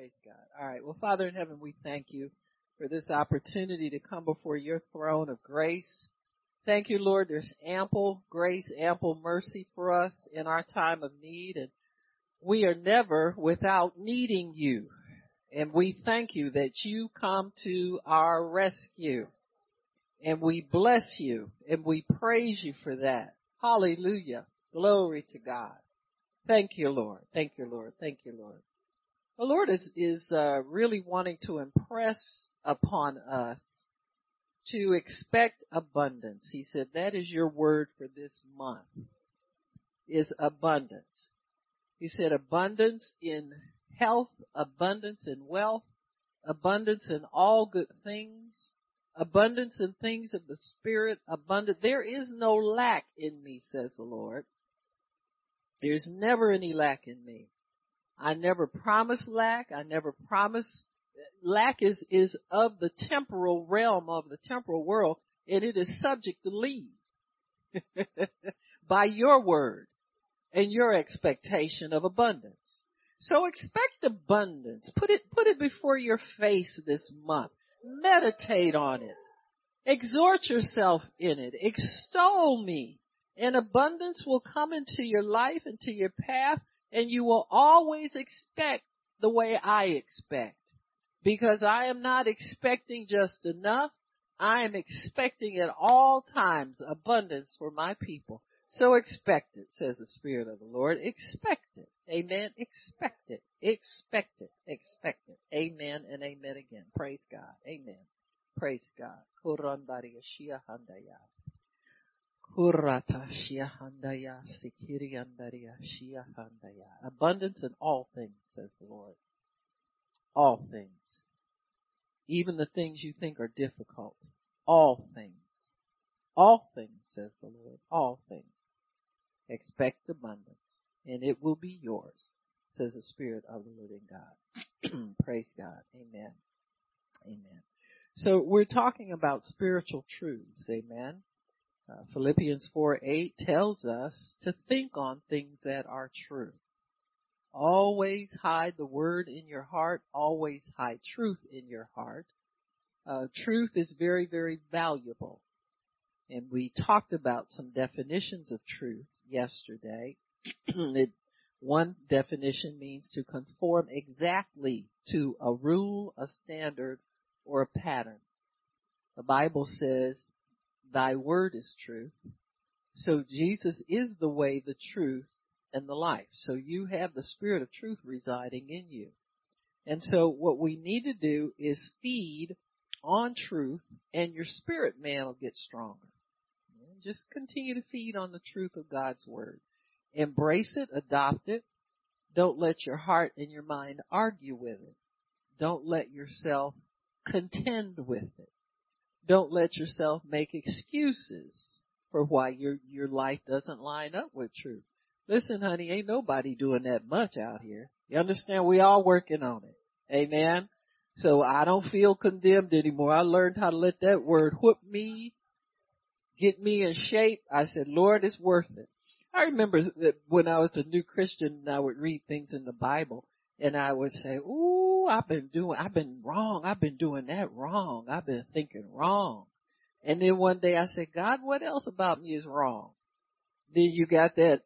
Praise God. All right. Well, Father in heaven, we thank you for this opportunity to come before your throne of grace. Thank you, Lord. There's ample grace, ample mercy for us in our time of need and we are never without needing you. And we thank you that you come to our rescue. And we bless you and we praise you for that. Hallelujah. Glory to God. Thank you, Lord. Thank you, Lord. Thank you, Lord. The Lord is, is uh, really wanting to impress upon us to expect abundance. He said that is your word for this month is abundance. He said abundance in health, abundance in wealth, abundance in all good things, abundance in things of the spirit, abundant. There is no lack in me, says the Lord. There's never any lack in me. I never promise lack. I never promise lack is, is of the temporal realm of the temporal world and it is subject to leave by your word and your expectation of abundance. So expect abundance. Put it, put it before your face this month. Meditate on it. Exhort yourself in it. Extol me. And abundance will come into your life, into your path, and you will always expect the way I expect. Because I am not expecting just enough. I am expecting at all times abundance for my people. So expect it, says the Spirit of the Lord. Expect it. Amen. Expect it. Expect it. Expect it. Amen and amen again. Praise God. Amen. Praise God. Kurandaria Shia Handaya. Kurata Shia Sikiriandaria Shia Abundance in all things, says the Lord. All things. Even the things you think are difficult. All things. All things, says the Lord. All things. Expect abundance and it will be yours, says the Spirit of the living God. Praise God. Amen. Amen. So we're talking about spiritual truths. Amen. Uh, Philippians 4 8 tells us to think on things that are true. Always hide the word in your heart. Always hide truth in your heart. Uh, truth is very, very valuable. And we talked about some definitions of truth yesterday. it, one definition means to conform exactly to a rule, a standard, or a pattern. The Bible says, thy word is truth. So Jesus is the way, the truth, and the life. So you have the spirit of truth residing in you. And so what we need to do is feed on truth and your spirit man will get stronger. Just continue to feed on the truth of God's word. Embrace it, adopt it. Don't let your heart and your mind argue with it. Don't let yourself contend with it. Don't let yourself make excuses for why your, your life doesn't line up with truth. Listen, honey, ain't nobody doing that much out here. You understand? We all working on it. Amen. So I don't feel condemned anymore. I learned how to let that word whoop me get me in shape, I said, Lord, it's worth it. I remember that when I was a new Christian, I would read things in the Bible and I would say, ooh, I've been doing, I've been wrong. I've been doing that wrong. I've been thinking wrong. And then one day I said, God, what else about me is wrong? Then you got that,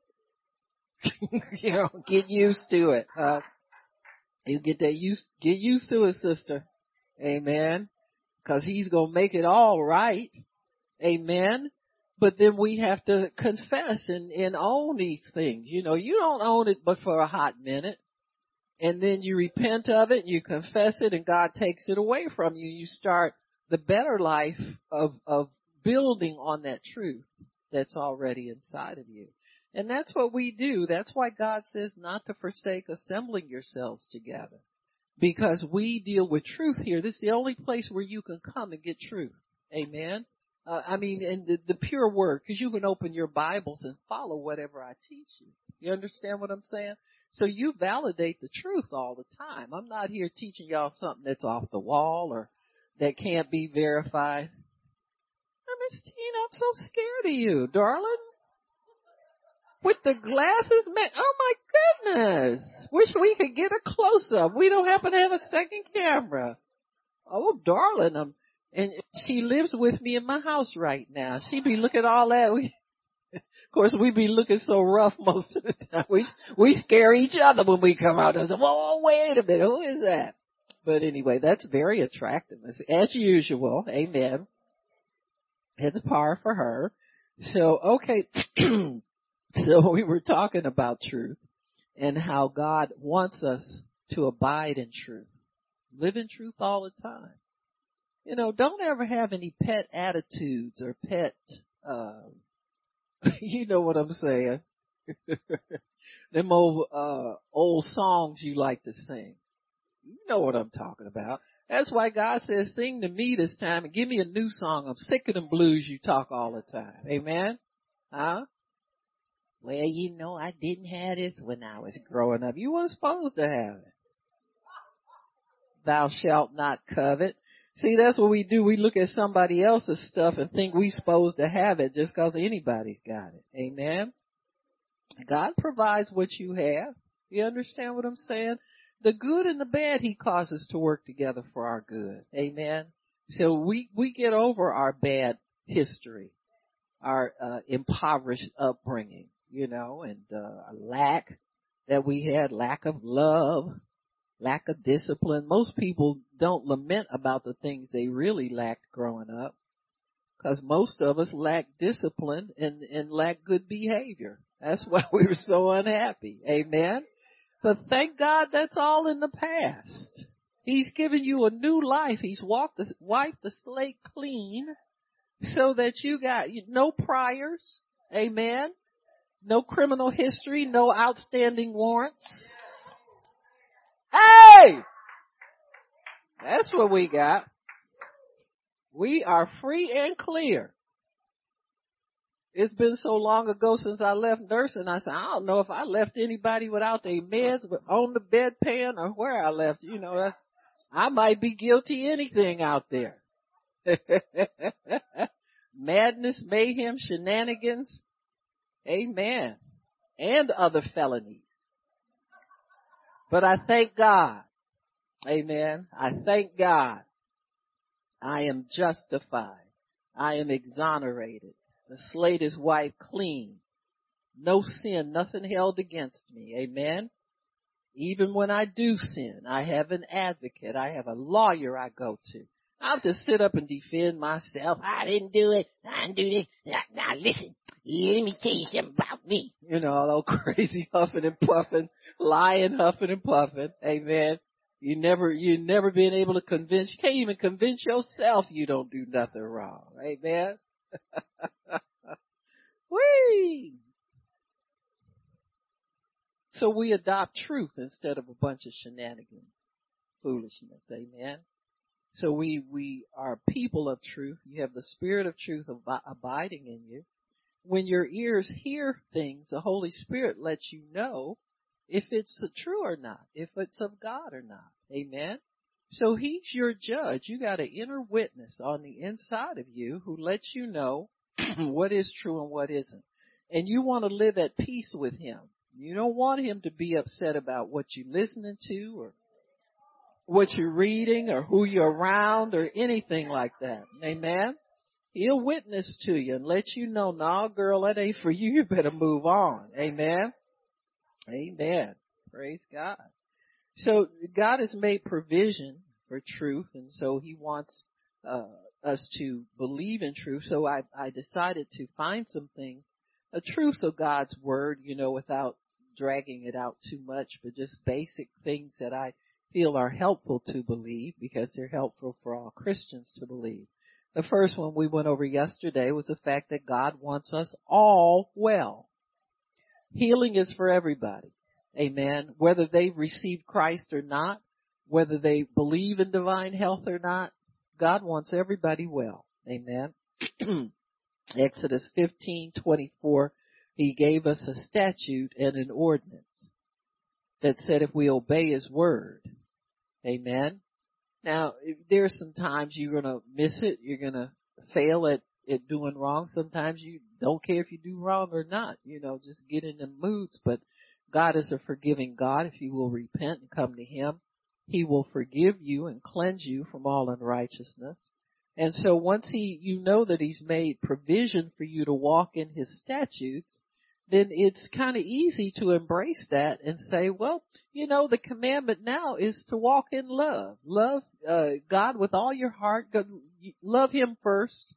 you know, get used to it. Uh, you get that used, get used to it, sister. Amen. Cause he's gonna make it all right. Amen. But then we have to confess and, and own these things. You know, you don't own it but for a hot minute. And then you repent of it, you confess it, and God takes it away from you. You start the better life of, of building on that truth that's already inside of you. And that's what we do. That's why God says not to forsake assembling yourselves together. Because we deal with truth here. This is the only place where you can come and get truth. Amen. Uh, I mean, and the, the pure word, because you can open your Bibles and follow whatever I teach you. You understand what I'm saying? So you validate the truth all the time. I'm not here teaching y'all something that's off the wall or that can't be verified. Miss Tina, I'm so scared of you, darling. with the glasses, man. Oh my goodness. Wish we could get a close up. We don't happen to have a second camera. Oh darling, I'm, and she lives with me in my house right now. She be looking all that. We, of course, we be looking so rough most of the time. We we scare each other when we come out and say, "Whoa, wait a minute, who is that?" But anyway, that's very attractive as usual. Amen. It's a par for her. So okay, so we were talking about truth and how God wants us to abide in truth, live in truth all the time. You know, don't ever have any pet attitudes or pet, uh, you know what I'm saying. Them old, uh, old songs you like to sing. You know what I'm talking about. That's why God says, sing to me this time and give me a new song. I'm sick of them blues you talk all the time. Amen? Huh? Well, you know, I didn't have this when I was growing up. You weren't supposed to have it. Thou shalt not covet. See, that's what we do. We look at somebody else's stuff and think we're supposed to have it just because anybody's got it. Amen. God provides what you have. You understand what I'm saying? The good and the bad He causes to work together for our good. Amen. So we, we get over our bad history, our uh, impoverished upbringing, you know, and uh, lack that we had, lack of love, lack of discipline. Most people don't lament about the things they really lacked growing up because most of us lack discipline and, and lack good behavior. That's why we were so unhappy. Amen. But thank God that's all in the past. He's given you a new life. He's walked the, wiped the slate clean so that you got no priors. Amen. No criminal history, no outstanding warrants. Hey! That's what we got. We are free and clear. It's been so long ago since I left nursing. I said, I don't know if I left anybody without their meds on the bedpan or where I left. You know, I might be guilty anything out there. Madness, mayhem, shenanigans. Amen. And other felonies. But I thank God. Amen. I thank God. I am justified. I am exonerated. The slate is wiped clean. No sin, nothing held against me. Amen. Even when I do sin, I have an advocate. I have a lawyer I go to. I'll just sit up and defend myself. I didn't do it. I didn't do this. Now, now listen, let me tell you something about me. You know, all crazy huffing and puffing lying, huffing and puffing. Amen. You never, you never been able to convince, you can't even convince yourself you don't do nothing wrong. Amen. Whee! So we adopt truth instead of a bunch of shenanigans, foolishness. Amen. So we, we are people of truth. You have the spirit of truth ab- abiding in you. When your ears hear things, the Holy Spirit lets you know if it's true or not, if it's of God or not. Amen. So he's your judge. You got an inner witness on the inside of you who lets you know what is true and what isn't. And you want to live at peace with him. You don't want him to be upset about what you're listening to or what you're reading or who you're around or anything like that. Amen. He'll witness to you and let you know, nah girl, that ain't for you. You better move on. Amen. Amen. Praise God. So God has made provision for truth and so he wants uh, us to believe in truth. So I, I decided to find some things, a truth of God's word, you know, without dragging it out too much, but just basic things that I feel are helpful to believe because they're helpful for all Christians to believe. The first one we went over yesterday was the fact that God wants us all well. Healing is for everybody. Amen. Whether they've received Christ or not, whether they believe in divine health or not, God wants everybody well. Amen. Exodus 15:24 he gave us a statute and an ordinance that said if we obey his word. Amen. Now, there are some times you're going to miss it, you're going to fail at at doing wrong. Sometimes you don't care if you do wrong or not. You know, just get in the moods. But God is a forgiving God. If you will repent and come to Him, He will forgive you and cleanse you from all unrighteousness. And so once He, you know that He's made provision for you to walk in His statutes, then it's kind of easy to embrace that and say, well, you know, the commandment now is to walk in love. Love uh, God with all your heart. Love Him first.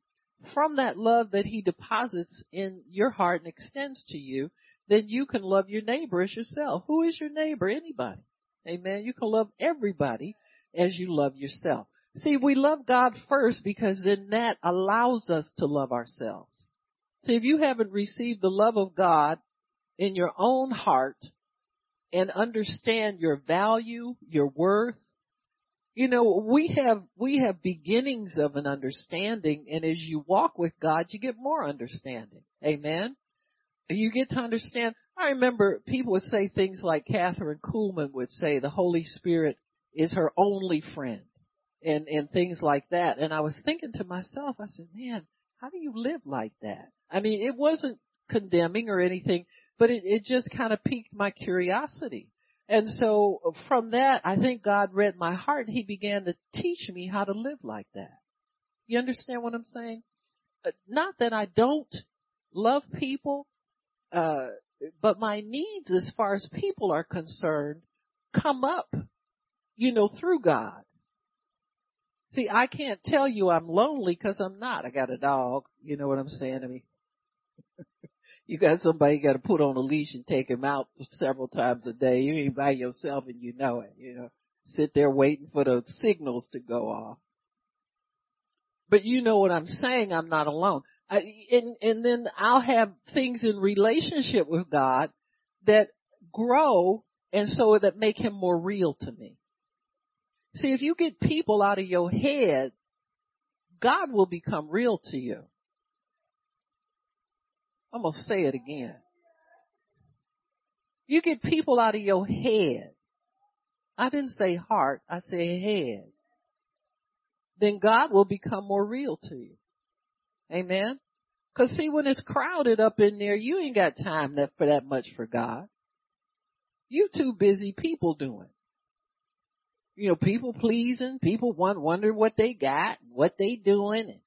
From that love that He deposits in your heart and extends to you, then you can love your neighbor as yourself. Who is your neighbor? Anybody. Amen. You can love everybody as you love yourself. See, we love God first because then that allows us to love ourselves. See, if you haven't received the love of God in your own heart and understand your value, your worth, you know, we have, we have beginnings of an understanding and as you walk with God, you get more understanding. Amen. You get to understand. I remember people would say things like Kathryn Kuhlman would say the Holy Spirit is her only friend and, and things like that. And I was thinking to myself, I said, man, how do you live like that? I mean, it wasn't condemning or anything, but it, it just kind of piqued my curiosity. And so from that, I think God read my heart and he began to teach me how to live like that. You understand what I'm saying? Uh, not that I don't love people, uh, but my needs as far as people are concerned come up, you know, through God. See, I can't tell you I'm lonely because I'm not. I got a dog. You know what I'm saying? I mean, you got somebody you got to put on a leash and take him out several times a day. You ain't by yourself and you know it, you know. Sit there waiting for the signals to go off. But you know what I'm saying, I'm not alone. I, and, and then I'll have things in relationship with God that grow and so that make him more real to me. See, if you get people out of your head, God will become real to you. I'm going to say it again. You get people out of your head. I didn't say heart, I said head. Then God will become more real to you. Amen? Cause see, when it's crowded up in there, you ain't got time that, for that much for God. You too busy people doing. You know, people pleasing, people want, wonder what they got, what they doing.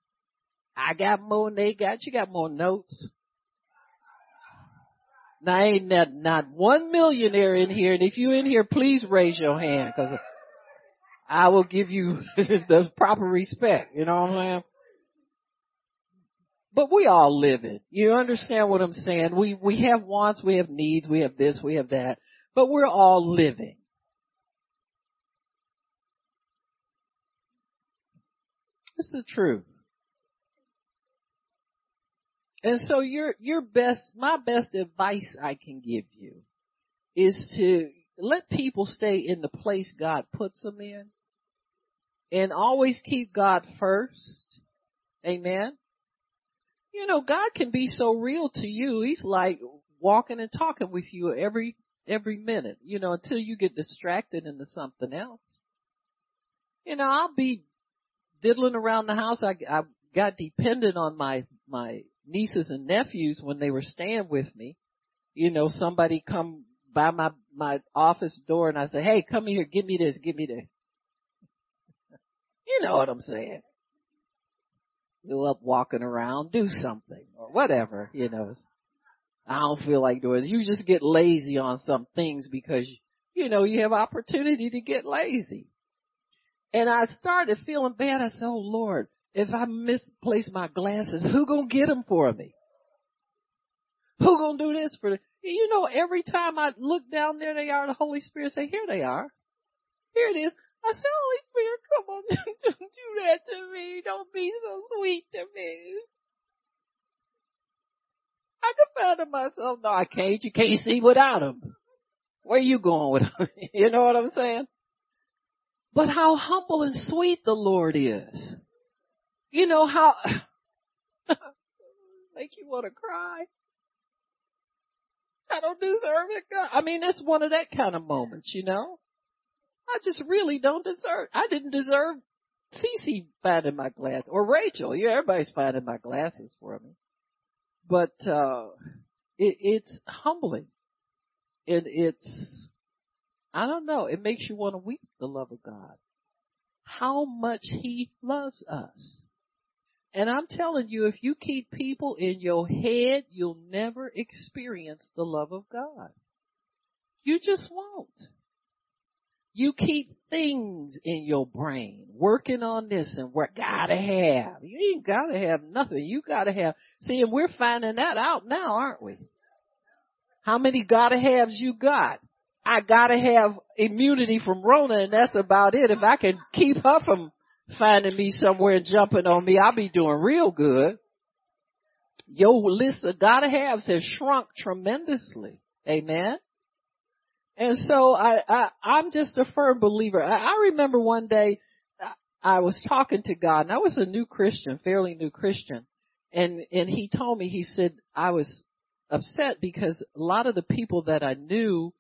I got more than they got. You got more notes. Now ain't not, not one millionaire in here, and if you're in here, please raise your hand, cause I will give you the proper respect, you know what I'm saying? But we all live it. You understand what I'm saying? We, we have wants, we have needs, we have this, we have that, but we're all living. It's the truth. And so your, your best, my best advice I can give you is to let people stay in the place God puts them in and always keep God first. Amen. You know, God can be so real to you. He's like walking and talking with you every, every minute, you know, until you get distracted into something else. You know, I'll be diddling around the house. I, I got dependent on my, my nieces and nephews when they were staying with me. You know, somebody come by my, my office door and I say, hey, come here, give me this, give me this. you know what I'm saying. Go up walking around, do something or whatever, you know. I don't feel like doing it. You just get lazy on some things because, you know, you have opportunity to get lazy. And I started feeling bad. I said, oh Lord, if I misplace my glasses, who gonna get them for me? Who gonna do this for me? You know, every time I look down there, they are. The Holy Spirit say, here they are. Here it is. I said, Holy Spirit, come on, don't do that to me. Don't be so sweet to me. I confounded myself. No, I can't. You can't see without them. Where you going with them? you know what I'm saying? But how humble and sweet the Lord is. You know how, make you want to cry. I don't deserve it. God. I mean, it's one of that kind of moments, you know. I just really don't deserve. I didn't deserve Cece finding my glass or Rachel. Yeah, everybody's finding my glasses for me. But uh it, it's humbling. And it's I don't know, it makes you want to weep the love of God. How much he loves us. And I'm telling you, if you keep people in your head, you'll never experience the love of God. You just won't. You keep things in your brain, working on this and what gotta have. You ain't gotta have nothing. You gotta have, see, and we're finding that out now, aren't we? How many gotta haves you got? I gotta have immunity from Rona and that's about it. If I can keep her from finding me somewhere jumping on me, I'll be doing real good. Your list of gotta haves has shrunk tremendously. Amen. And so I, I, I'm just a firm believer. I, I remember one day I was talking to God and I was a new Christian, fairly new Christian. And, and he told me, he said, I was upset because a lot of the people that I knew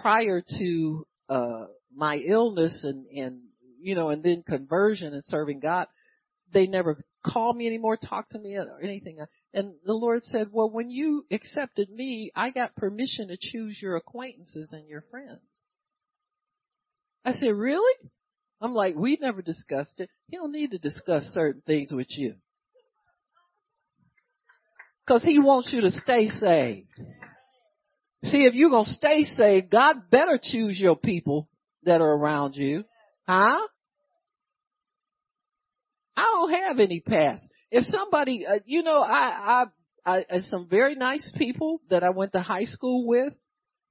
prior to, uh, my illness and, and, you know, and then conversion and serving God, they never called me anymore, talked to me or anything. And the Lord said, well, when you accepted me, I got permission to choose your acquaintances and your friends. I said, really? I'm like, we never discussed it. He don't need to discuss certain things with you. Cause he wants you to stay saved. See, if you're gonna stay saved, God better choose your people that are around you. Huh? I don't have any past if somebody, uh, you know, I, I, I, some very nice people that I went to high school with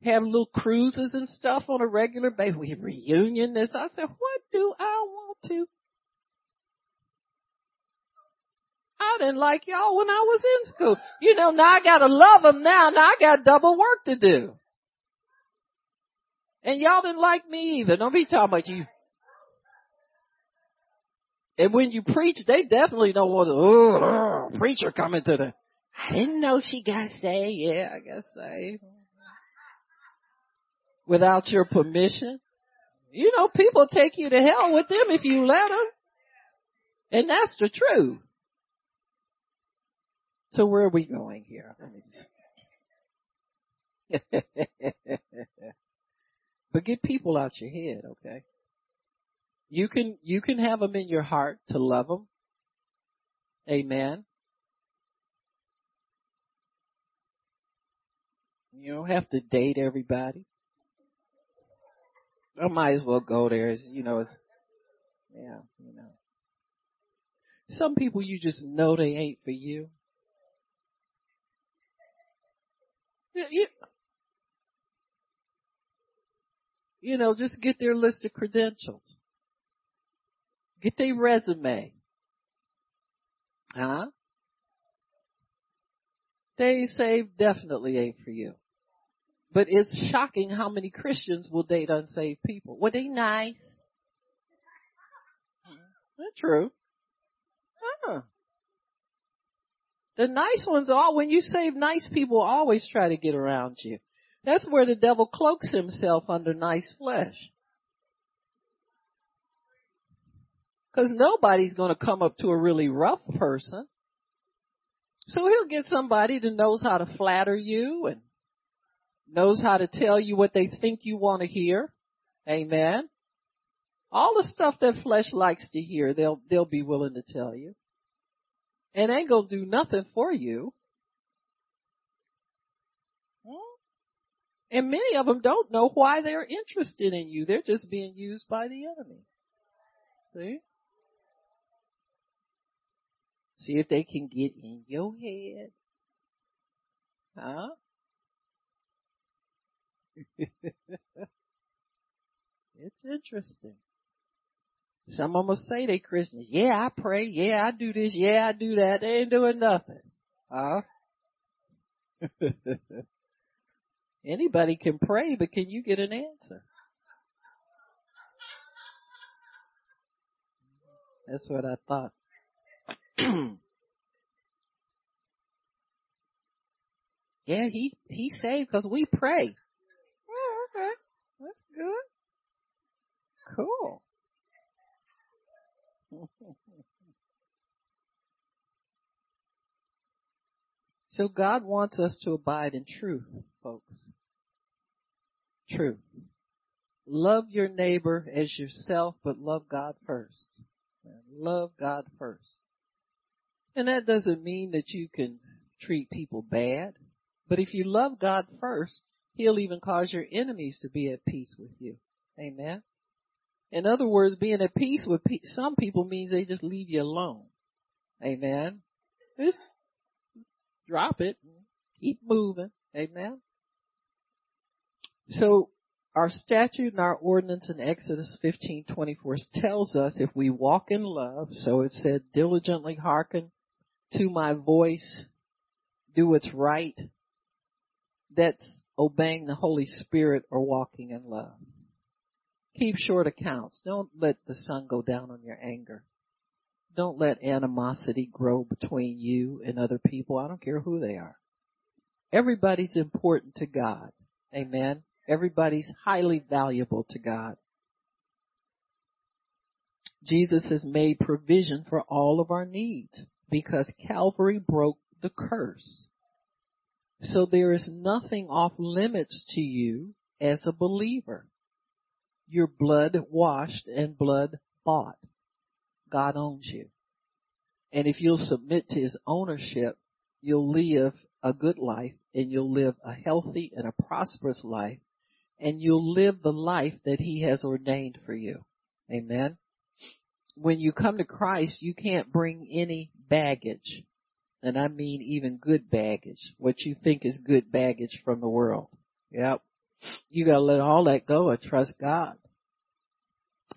have little cruises and stuff on a regular basis. We reunion this. I said, what do I want to? I didn't like y'all when I was in school. You know, now I gotta love them now. Now I got double work to do. And y'all didn't like me either. Don't be talking about you and when you preach, they definitely don't want to, oh, preacher coming to the, I didn't know she got saved. Yeah, I got saved. Without your permission. You know, people take you to hell with them if you let them. And that's the truth. So where are we going here? but get people out your head, okay? You can, you can have them in your heart to love them. Amen. You don't have to date everybody. I might as well go there. It's, you know, it's, yeah, you know. Some people you just know they ain't for you. You, you know, just get their list of credentials. Get their resume. Huh? They saved definitely ain't for you. But it's shocking how many Christians will date unsaved people. Were they nice? That's true. Huh. The nice ones all, when you save nice people always try to get around you. That's where the devil cloaks himself under nice flesh. Cause nobody's gonna come up to a really rough person. So he'll get somebody that knows how to flatter you and knows how to tell you what they think you want to hear. Amen. All the stuff that flesh likes to hear, they'll, they'll be willing to tell you. And ain't gonna do nothing for you. Hmm? And many of them don't know why they're interested in you. They're just being used by the enemy. See? See if they can get in your head. Huh? it's interesting. Some of them will say they Christians. Yeah, I pray. Yeah, I do this. Yeah, I do that. They ain't doing nothing. Huh? Anybody can pray, but can you get an answer? That's what I thought. yeah, he he saved because we pray. Oh, okay, that's good. Cool. so God wants us to abide in truth, folks. Truth. Love your neighbor as yourself, but love God first. Love God first. And that doesn't mean that you can treat people bad, but if you love God first, He'll even cause your enemies to be at peace with you. Amen. In other words, being at peace with pe- some people means they just leave you alone. Amen. Just, just drop it. And keep moving. Amen. So our statute and our ordinance in Exodus 15:24 tells us if we walk in love, so it said diligently hearken to my voice, do what's right. That's obeying the Holy Spirit or walking in love. Keep short accounts. Don't let the sun go down on your anger. Don't let animosity grow between you and other people. I don't care who they are. Everybody's important to God. Amen. Everybody's highly valuable to God. Jesus has made provision for all of our needs because Calvary broke the curse. So there is nothing off limits to you as a believer. You're blood washed and blood bought. God owns you. And if you'll submit to his ownership, you'll live a good life and you'll live a healthy and a prosperous life and you'll live the life that he has ordained for you. Amen. When you come to Christ, you can't bring any baggage. And I mean even good baggage, what you think is good baggage from the world. Yep. You gotta let all that go and trust God.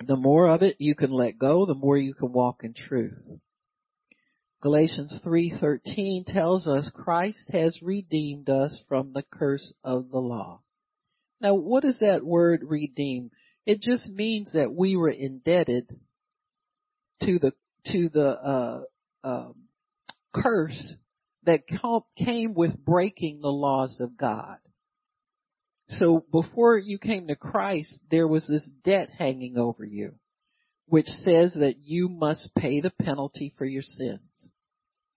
The more of it you can let go, the more you can walk in truth. Galatians 3:13 tells us Christ has redeemed us from the curse of the law. Now, what does that word redeem? It just means that we were indebted to the to the uh, um, curse that came with breaking the laws of God. So before you came to Christ, there was this debt hanging over you, which says that you must pay the penalty for your sins.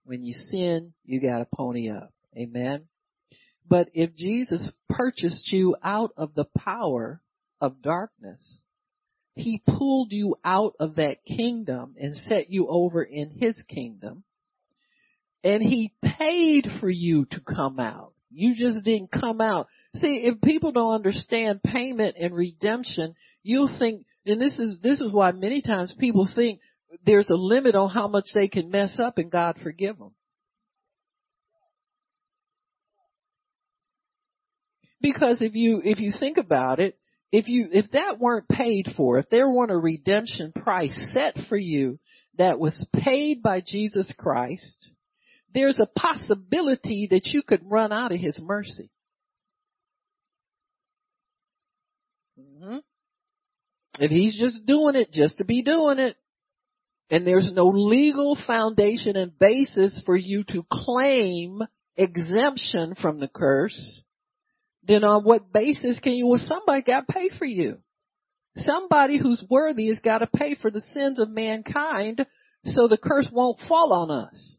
When you sin, you gotta pony up. Amen. But if Jesus purchased you out of the power of darkness, He pulled you out of that kingdom and set you over in His kingdom. And He paid for you to come out. You just didn't come out. See, if people don't understand payment and redemption, you'll think, and this is, this is why many times people think there's a limit on how much they can mess up and God forgive them. Because if you, if you think about it, if you, if that weren't paid for, if there weren't a redemption price set for you that was paid by Jesus Christ, there's a possibility that you could run out of His mercy. Mm-hmm. If He's just doing it just to be doing it, and there's no legal foundation and basis for you to claim exemption from the curse, then on what basis can you, well somebody got to pay for you. Somebody who's worthy has got to pay for the sins of mankind so the curse won't fall on us.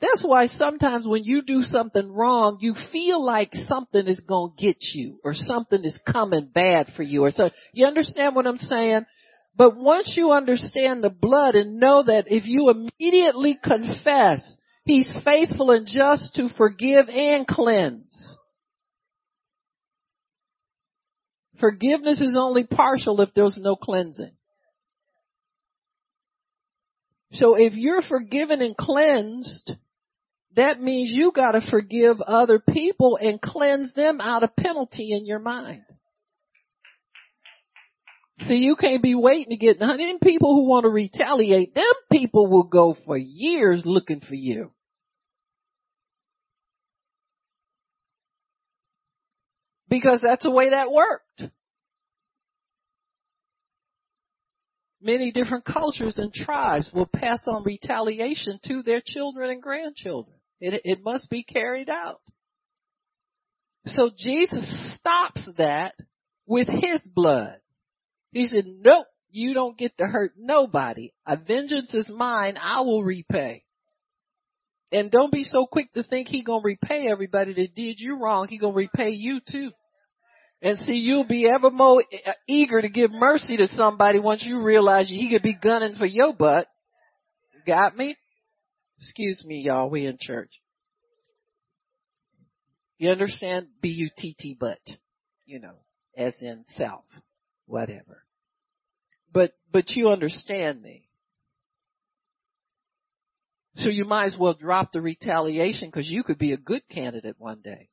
That's why sometimes when you do something wrong, you feel like something is going to get you or something is coming bad for you or so. You understand what I'm saying? But once you understand the blood and know that if you immediately confess, He's faithful and just to forgive and cleanse. Forgiveness is only partial if there's no cleansing. So if you're forgiven and cleansed, that means you gotta forgive other people and cleanse them out of penalty in your mind. See, you can't be waiting to get, now them people who want to retaliate, them people will go for years looking for you. Because that's the way that worked. Many different cultures and tribes will pass on retaliation to their children and grandchildren. It, it must be carried out. So Jesus stops that with his blood. He said, nope, you don't get to hurt nobody. A vengeance is mine. I will repay. And don't be so quick to think he gonna repay everybody that did you wrong. He gonna repay you too. And see, you'll be ever more uh, eager to give mercy to somebody once you realize he could be gunning for your butt. Got me? Excuse me, y'all. We in church. You understand? B-U-T-T butt. You know, as in self. Whatever. But, but you understand me. So you might as well drop the retaliation because you could be a good candidate one day.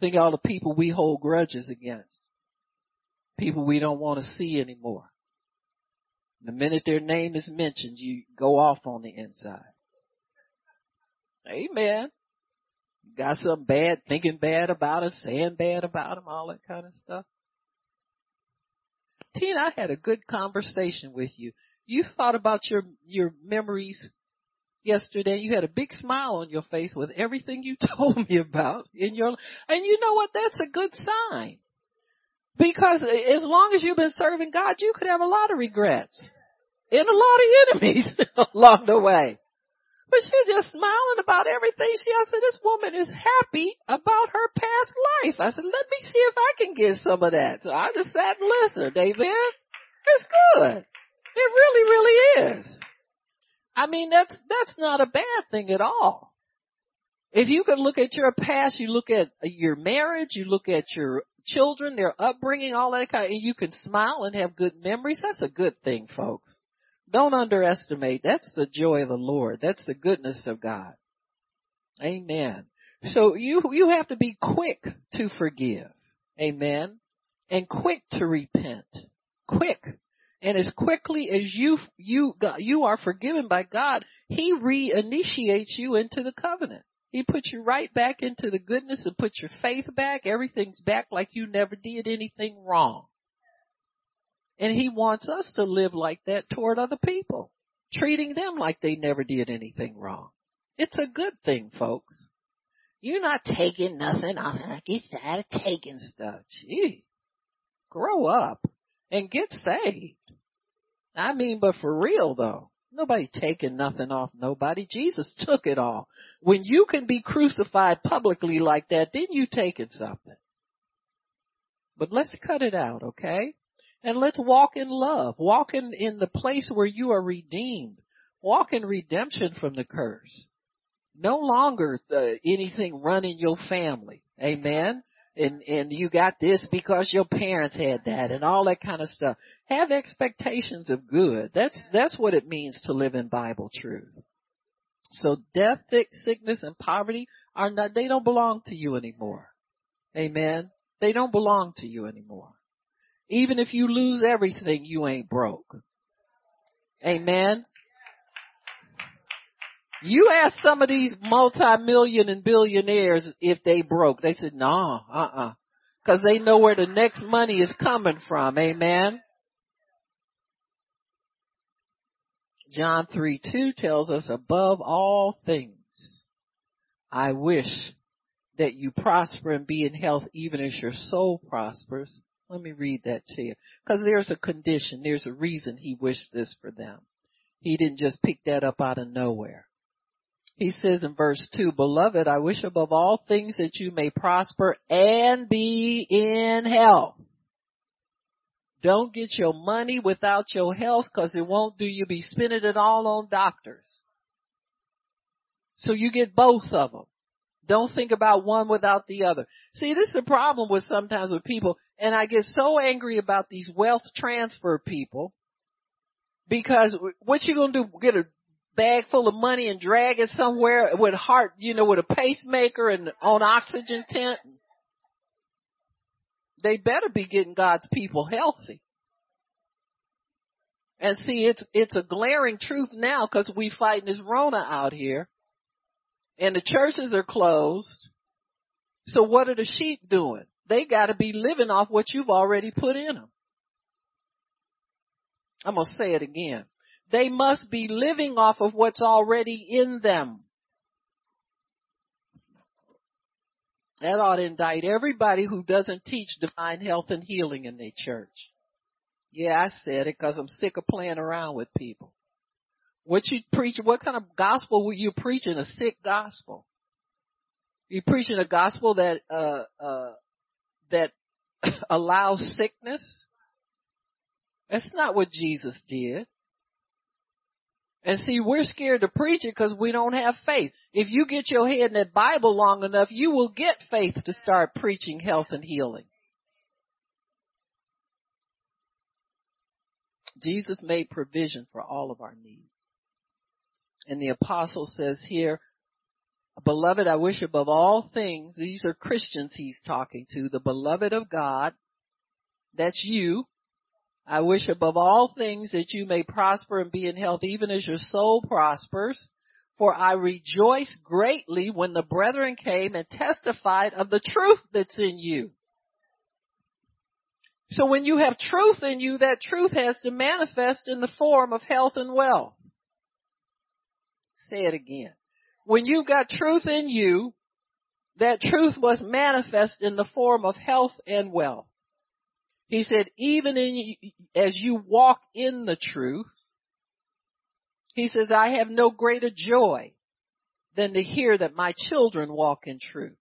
Think all the people we hold grudges against. People we don't want to see anymore. The minute their name is mentioned, you go off on the inside. Amen. Got something bad, thinking bad about us, saying bad about them, all that kind of stuff. Tina, I had a good conversation with you. You thought about your, your memories yesterday. You had a big smile on your face with everything you told me about in your, and you know what? That's a good sign. Because as long as you've been serving God, you could have a lot of regrets and a lot of enemies along the way. But she's just smiling about everything. She, I said, this woman is happy about her past life. I said, let me see if I can get some of that. So I just sat and listened. Amen. It's good. It really, really is. I mean, that's, that's not a bad thing at all. If you can look at your past, you look at your marriage, you look at your children, their upbringing, all that kind, and you can smile and have good memories, that's a good thing, folks. Don't underestimate. That's the joy of the Lord. That's the goodness of God. Amen. So you, you have to be quick to forgive. Amen. And quick to repent. Quick. And as quickly as you, you, you are forgiven by God, He reinitiates you into the covenant. He puts you right back into the goodness and puts your faith back. Everything's back like you never did anything wrong. And he wants us to live like that toward other people, treating them like they never did anything wrong. It's a good thing, folks. You're not taking nothing off. Get tired of taking stuff. Gee, grow up and get saved. I mean, but for real though, nobody's taking nothing off nobody. Jesus took it all. When you can be crucified publicly like that, then you taking something. But let's cut it out, okay? And let's walk in love. Walk in, in the place where you are redeemed. Walk in redemption from the curse. No longer uh, anything running your family. Amen. And, and you got this because your parents had that and all that kind of stuff. Have expectations of good. That's, that's what it means to live in Bible truth. So death, sickness, and poverty are not, they don't belong to you anymore. Amen. They don't belong to you anymore. Even if you lose everything, you ain't broke. Amen. You ask some of these multi-million and billionaires if they broke. They said, no, uh-uh. Cause they know where the next money is coming from. Amen. John 3 2 tells us above all things, I wish that you prosper and be in health even as your soul prospers. Let me read that to you. Cause there's a condition. There's a reason he wished this for them. He didn't just pick that up out of nowhere. He says in verse 2, Beloved, I wish above all things that you may prosper and be in health. Don't get your money without your health because it won't do you be spending it all on doctors. So you get both of them. Don't think about one without the other. See, this is a problem with sometimes with people, and I get so angry about these wealth transfer people because what you gonna do? Get a bag full of money and drag it somewhere with heart, you know, with a pacemaker and on oxygen tent? They better be getting God's people healthy. And see, it's, it's a glaring truth now because we fighting this Rona out here and the churches are closed. So what are the sheep doing? They got to be living off what you've already put in them. I'm going to say it again. They must be living off of what's already in them. That ought to indict everybody who doesn't teach divine health and healing in their church. Yeah, I said it because I'm sick of playing around with people. What you preach, what kind of gospel were you preaching? A sick gospel. You preaching a gospel that, uh, uh, that allows sickness? That's not what Jesus did. And see, we're scared to preach it because we don't have faith. If you get your head in that Bible long enough, you will get faith to start preaching health and healing. Jesus made provision for all of our needs. And the apostle says here, beloved, I wish above all things, these are Christians he's talking to, the beloved of God, that's you. I wish above all things that you may prosper and be in health even as your soul prospers. For I rejoice greatly when the brethren came and testified of the truth that's in you. So when you have truth in you, that truth has to manifest in the form of health and wealth. Say it again. When you've got truth in you, that truth must manifest in the form of health and wealth. He said, even in, as you walk in the truth, he says, I have no greater joy than to hear that my children walk in truth.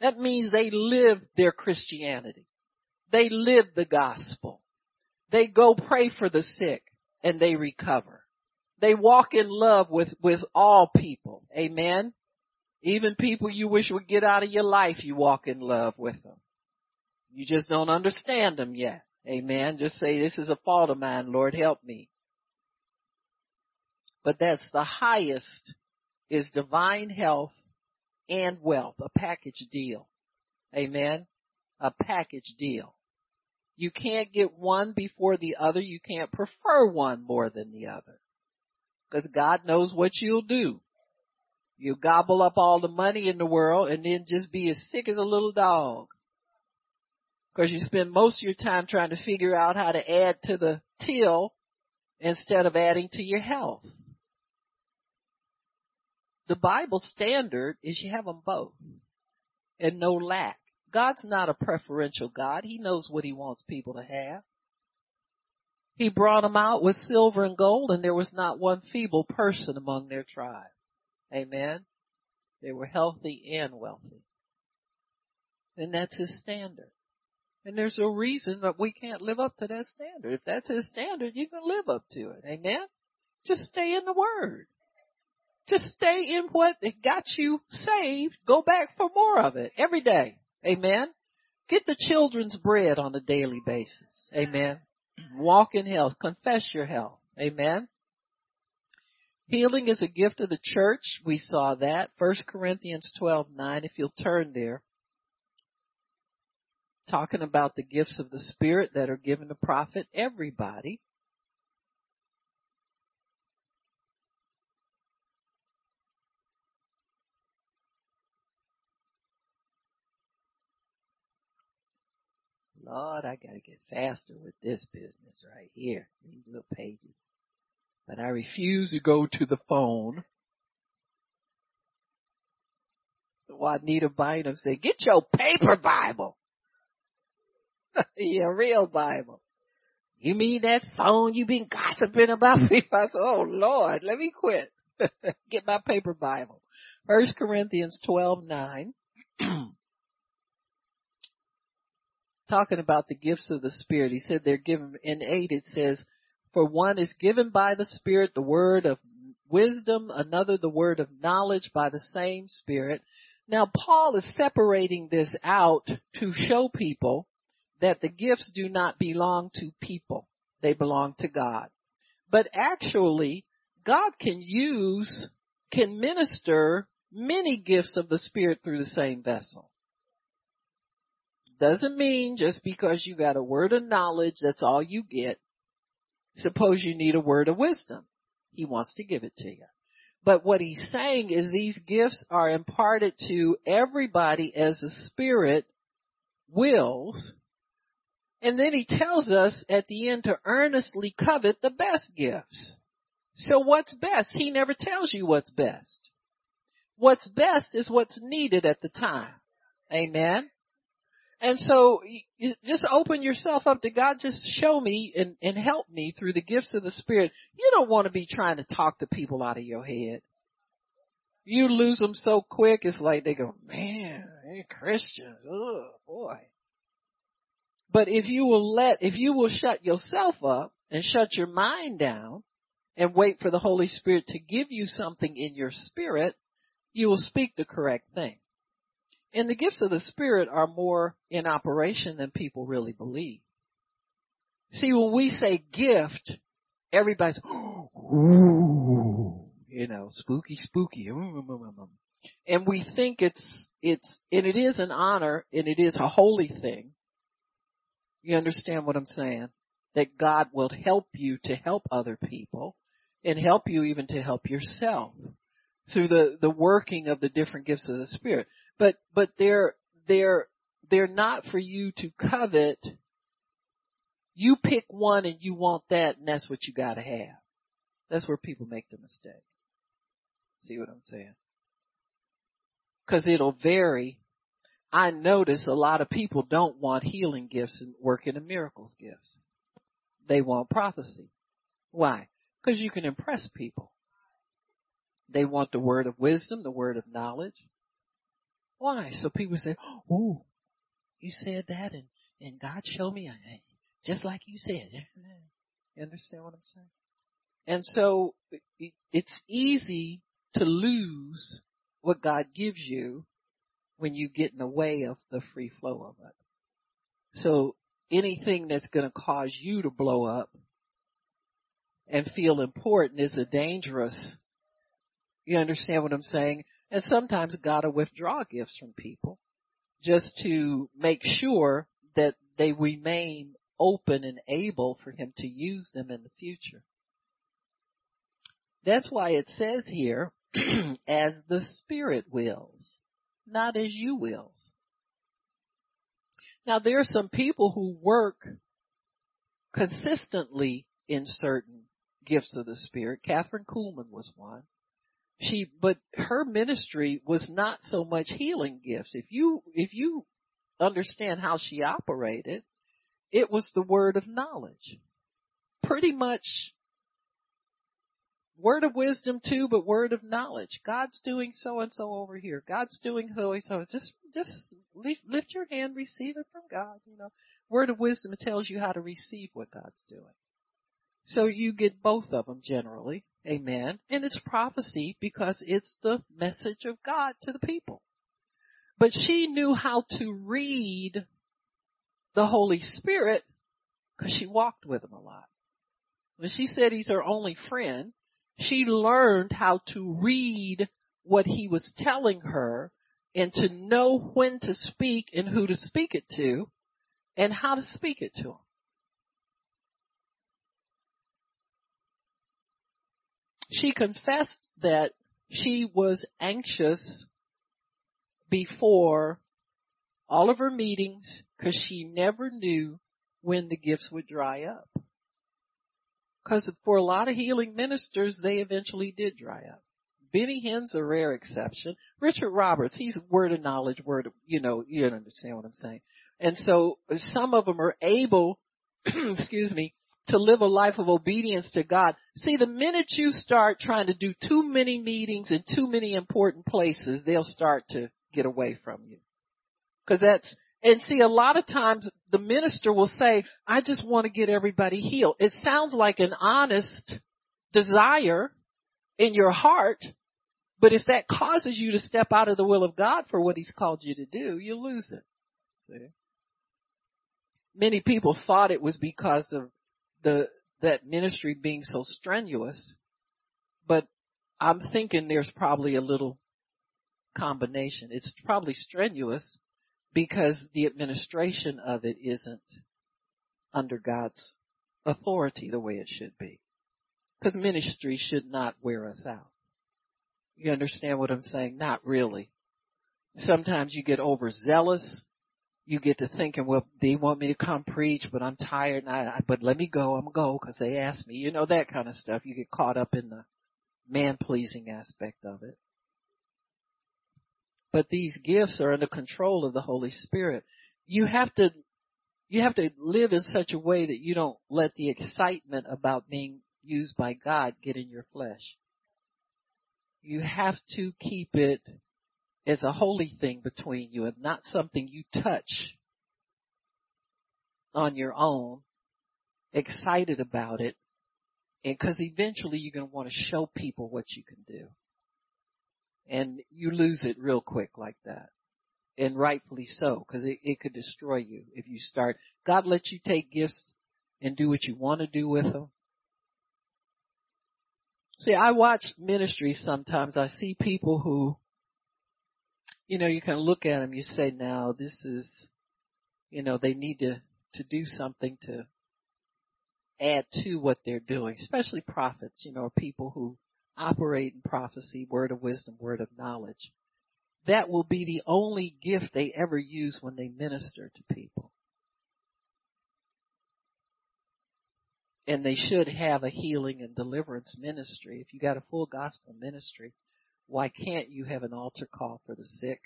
That means they live their Christianity. They live the gospel. They go pray for the sick and they recover. They walk in love with, with all people. Amen. Even people you wish would get out of your life, you walk in love with them. You just don't understand them yet. Amen. Just say, this is a fault of mine. Lord, help me. But that's the highest is divine health and wealth, a package deal. Amen. A package deal. You can't get one before the other. You can't prefer one more than the other. Because God knows what you'll do. You gobble up all the money in the world and then just be as sick as a little dog. Because you spend most of your time trying to figure out how to add to the till instead of adding to your health. The Bible standard is you have them both and no lack. God's not a preferential God. He knows what he wants people to have. He brought them out with silver and gold and there was not one feeble person among their tribe. Amen. They were healthy and wealthy. And that's his standard. And there's no reason that we can't live up to that standard. If that's his standard, you can live up to it. Amen. Just stay in the word. Just stay in what got you saved. Go back for more of it every day. Amen. Get the children's bread on a daily basis. Amen. Walk in health. Confess your health. Amen. Healing is a gift of the church. We saw that. 1 Corinthians 12, 9, if you'll turn there. Talking about the gifts of the Spirit that are given to profit everybody. Lord, I gotta get faster with this business right here. These little pages. But I refuse to go to the phone. Juanita Bynum said, get your paper Bible. your real Bible. You mean that phone you been gossiping about me? I said, oh Lord, let me quit. get my paper Bible. First Corinthians twelve nine. talking about the gifts of the Spirit. He said they're given in eight. It says, for one is given by the Spirit the word of wisdom, another the word of knowledge by the same Spirit. Now Paul is separating this out to show people that the gifts do not belong to people. They belong to God. But actually, God can use, can minister many gifts of the Spirit through the same vessel doesn't mean just because you got a word of knowledge, that's all you get. Suppose you need a word of wisdom. He wants to give it to you. But what he's saying is these gifts are imparted to everybody as the Spirit wills. And then he tells us at the end to earnestly covet the best gifts. So what's best? He never tells you what's best. What's best is what's needed at the time. Amen. And so just open yourself up to God. Just show me and, and help me through the gifts of the Spirit. You don't want to be trying to talk to people out of your head. You lose them so quick. It's like they go, man, they Christians. Oh boy. But if you will let, if you will shut yourself up and shut your mind down and wait for the Holy Spirit to give you something in your spirit, you will speak the correct thing. And the gifts of the Spirit are more in operation than people really believe. See, when we say gift, everybody's, ooh, you know, spooky, spooky. And we think it's, it's, and it is an honor and it is a holy thing. You understand what I'm saying? That God will help you to help other people and help you even to help yourself through the, the working of the different gifts of the Spirit but but they're they're they're not for you to covet. You pick one and you want that and that's what you gotta have. That's where people make the mistakes. See what I'm saying? Cause it'll vary. I notice a lot of people don't want healing gifts and working in miracles gifts. They want prophecy. Why? Cause you can impress people. They want the word of wisdom, the word of knowledge. Why? So people say, "Oh, you said that, and and God showed me, I, just like you said." You understand what I'm saying? And so it's easy to lose what God gives you when you get in the way of the free flow of it. So anything that's going to cause you to blow up and feel important is a dangerous. You understand what I'm saying? And sometimes God will withdraw gifts from people just to make sure that they remain open and able for Him to use them in the future. That's why it says here, as the Spirit wills, not as you wills. Now there are some people who work consistently in certain gifts of the Spirit. Kathryn Kuhlman was one she but her ministry was not so much healing gifts if you if you understand how she operated it was the word of knowledge pretty much word of wisdom too but word of knowledge. God's doing so and so over here. God's doing so and so just just lift, lift your hand receive it from god you know. Word of wisdom tells you how to receive what god's doing. So you get both of them generally. Amen. And it's prophecy because it's the message of God to the people. But she knew how to read the Holy Spirit because she walked with him a lot. When she said he's her only friend, she learned how to read what he was telling her and to know when to speak and who to speak it to and how to speak it to him. she confessed that she was anxious before all of her meetings because she never knew when the gifts would dry up. Because for a lot of healing ministers, they eventually did dry up. Benny Hinn's a rare exception. Richard Roberts, he's word of knowledge, word of, you know, you understand what I'm saying. And so some of them are able, excuse me, to live a life of obedience to God. See, the minute you start trying to do too many meetings in too many important places, they'll start to get away from you. Cause that's, and see, a lot of times the minister will say, I just want to get everybody healed. It sounds like an honest desire in your heart, but if that causes you to step out of the will of God for what he's called you to do, you lose it. See? Many people thought it was because of the that ministry being so strenuous, but I'm thinking there's probably a little combination. It's probably strenuous because the administration of it isn't under God's authority the way it should be. Because ministry should not wear us out. You understand what I'm saying? Not really. Sometimes you get overzealous you get to thinking, well, they want me to come preach, but I'm tired, and I, but let me go, I'm gonna go because they asked me. You know that kind of stuff. You get caught up in the man pleasing aspect of it. But these gifts are under control of the Holy Spirit. you have to you have to live in such a way that you don't let the excitement about being used by God get in your flesh. You have to keep it as a holy thing between you and not something you touch on your own, excited about it, and cause eventually you're going to want to show people what you can do. And you lose it real quick like that and rightfully so, because it, it could destroy you if you start. God lets you take gifts and do what you want to do with them. See, I watch ministries sometimes. I see people who, you know, you can look at them. You say, "Now, this is, you know, they need to to do something to add to what they're doing." Especially prophets, you know, or people who operate in prophecy, word of wisdom, word of knowledge that will be the only gift they ever use when they minister to people. And they should have a healing and deliverance ministry. If you got a full gospel ministry, why can't you have an altar call for the sick?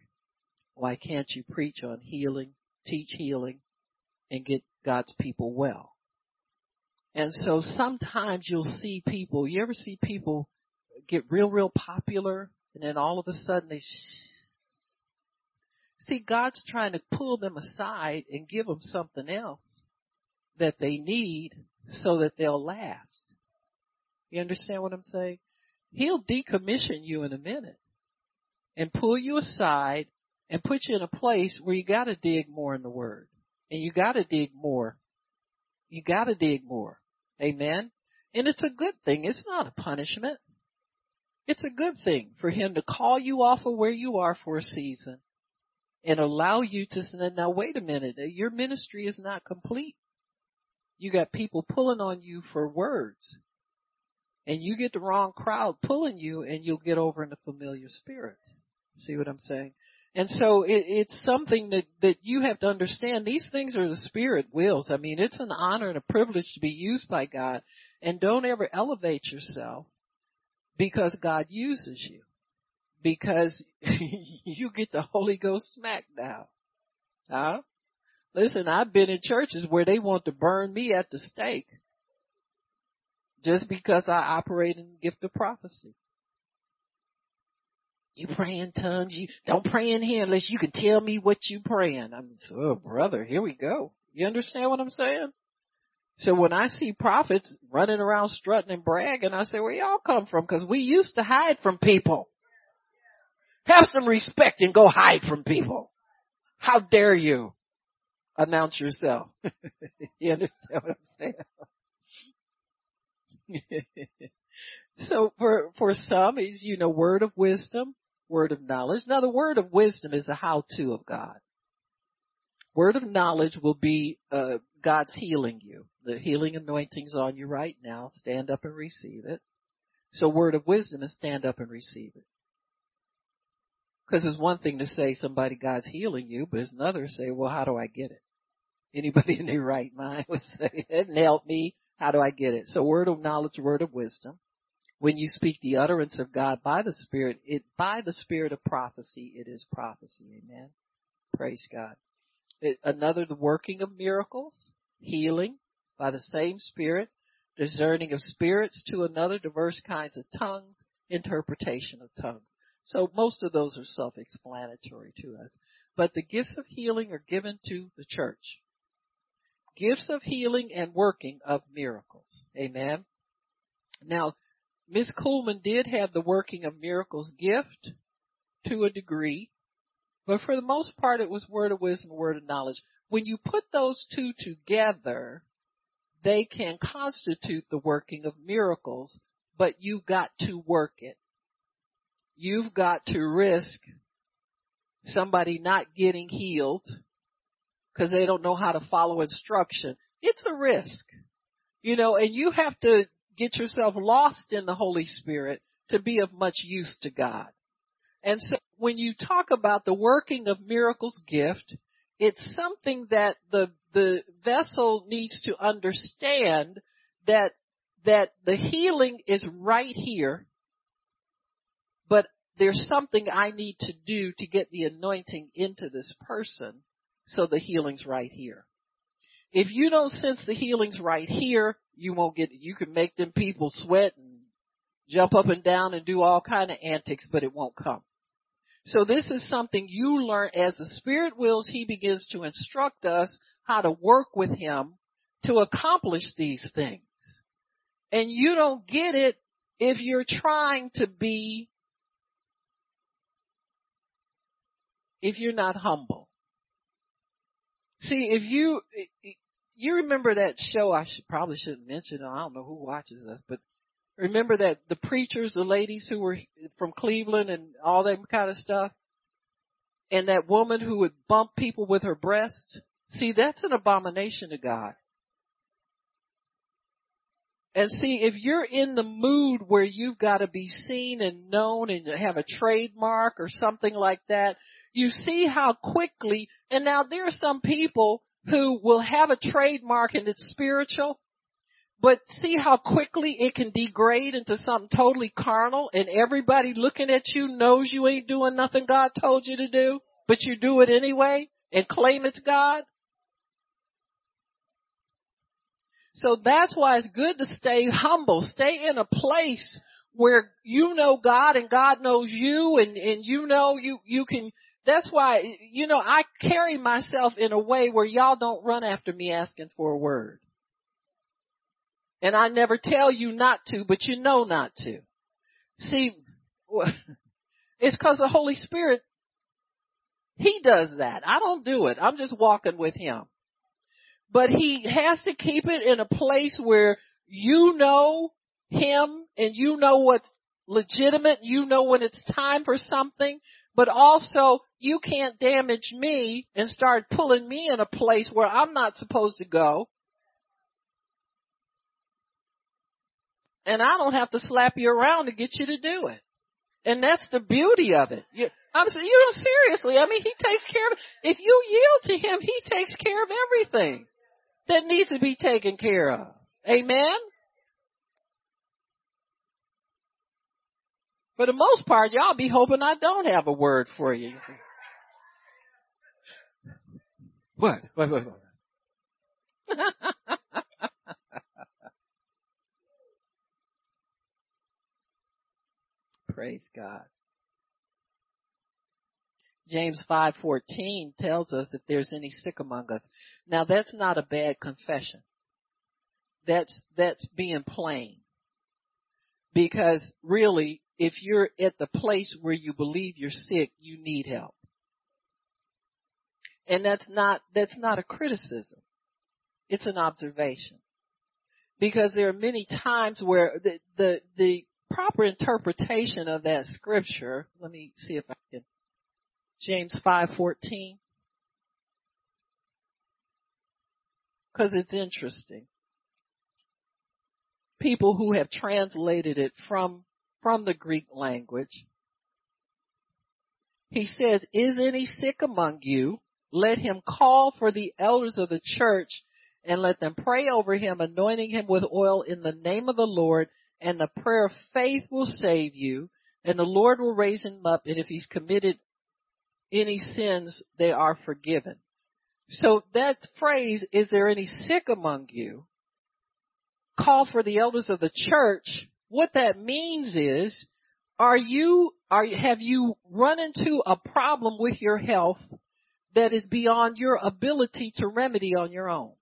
Why can't you preach on healing, teach healing, and get God's people well? And so sometimes you'll see people, you ever see people get real, real popular and then all of a sudden they See, God's trying to pull them aside and give them something else that they need so that they'll last. You understand what I'm saying? He'll decommission you in a minute and pull you aside and put you in a place where you gotta dig more in the Word. And you gotta dig more. You gotta dig more. Amen? And it's a good thing. It's not a punishment. It's a good thing for Him to call you off of where you are for a season and allow you to say, now wait a minute, uh, your ministry is not complete. You got people pulling on you for words. And you get the wrong crowd pulling you and you'll get over in the familiar spirit. See what I'm saying? And so it, it's something that, that you have to understand. These things are the spirit wills. I mean, it's an honor and a privilege to be used by God. And don't ever elevate yourself because God uses you because you get the Holy Ghost smackdown. Huh? Listen, I've been in churches where they want to burn me at the stake just because I operate in the gift of prophecy. You pray in tongues. You don't pray in here unless you can tell me what you praying. I'm oh brother, here we go. You understand what I'm saying? So when I see prophets running around strutting and bragging, I say, where y'all come from? Cause we used to hide from people. Have some respect and go hide from people. How dare you announce yourself? you understand what I'm saying? so for, for some is, you know, word of wisdom, word of knowledge. Now the word of wisdom is a how-to of God. Word of knowledge will be, uh, God's healing you. The healing anointing's on you right now. Stand up and receive it. So word of wisdom is stand up and receive it. Because it's one thing to say somebody God's healing you, but it's another to say, well, how do I get it? Anybody in their right mind would say, it help me. How do I get it? So word of knowledge, word of wisdom. When you speak the utterance of God by the Spirit, it, by the Spirit of prophecy, it is prophecy. Amen. Praise God. Another, the working of miracles, healing by the same Spirit, discerning of spirits to another, diverse kinds of tongues, interpretation of tongues. So most of those are self-explanatory to us. But the gifts of healing are given to the church. Gifts of healing and working of miracles. Amen. Now, Miss Kuhlman did have the working of miracles gift to a degree, but for the most part it was word of wisdom, word of knowledge. When you put those two together, they can constitute the working of miracles, but you've got to work it you've got to risk somebody not getting healed because they don't know how to follow instruction. It's a risk, you know, and you have to get yourself lost in the Holy Spirit to be of much use to God. And so when you talk about the working of miracles gift, it's something that the, the vessel needs to understand that, that the healing is right here but there's something I need to do to get the anointing into this person so the healing's right here. If you don't sense the healing's right here, you won't get, you can make them people sweat and jump up and down and do all kind of antics, but it won't come. So this is something you learn as the Spirit wills, He begins to instruct us how to work with Him to accomplish these things. And you don't get it if you're trying to be, if you're not humble. See, if you, you remember that show, I should, probably shouldn't mention it, I don't know who watches us, but remember that the preachers, the ladies who were from Cleveland and all that kind of stuff? And that woman who would bump people with her breasts? See, that's an abomination to God. And see, if you're in the mood where you've got to be seen and known and have a trademark or something like that, you see how quickly, and now there are some people who will have a trademark and it's spiritual, but see how quickly it can degrade into something totally carnal and everybody looking at you knows you ain't doing nothing God told you to do, but you do it anyway and claim it's God? So that's why it's good to stay humble. Stay in a place where you know God and God knows you and, and you know you, you can, that's why, you know, I carry myself in a way where y'all don't run after me asking for a word. And I never tell you not to, but you know not to. See, it's cause the Holy Spirit, He does that. I don't do it. I'm just walking with Him but he has to keep it in a place where you know him and you know what's legitimate, you know when it's time for something, but also you can't damage me and start pulling me in a place where I'm not supposed to go. And I don't have to slap you around to get you to do it. And that's the beauty of it. You, I'm saying, you know seriously. I mean, he takes care of. If you yield to him, he takes care of everything that needs to be taken care of. Amen? For the most part, y'all be hoping I don't have a word for you. What? What? What? what? Praise God. James 5:14 tells us if there's any sick among us. Now that's not a bad confession. That's that's being plain. Because really if you're at the place where you believe you're sick, you need help. And that's not that's not a criticism. It's an observation. Because there are many times where the the, the proper interpretation of that scripture, let me see if I can James 5:14 cuz it's interesting. People who have translated it from from the Greek language. He says, "Is any sick among you? Let him call for the elders of the church and let them pray over him, anointing him with oil in the name of the Lord, and the prayer of faith will save you, and the Lord will raise him up, and if he's committed any sins, they are forgiven. So that phrase, is there any sick among you? Call for the elders of the church. What that means is, are you, are, have you run into a problem with your health that is beyond your ability to remedy on your own?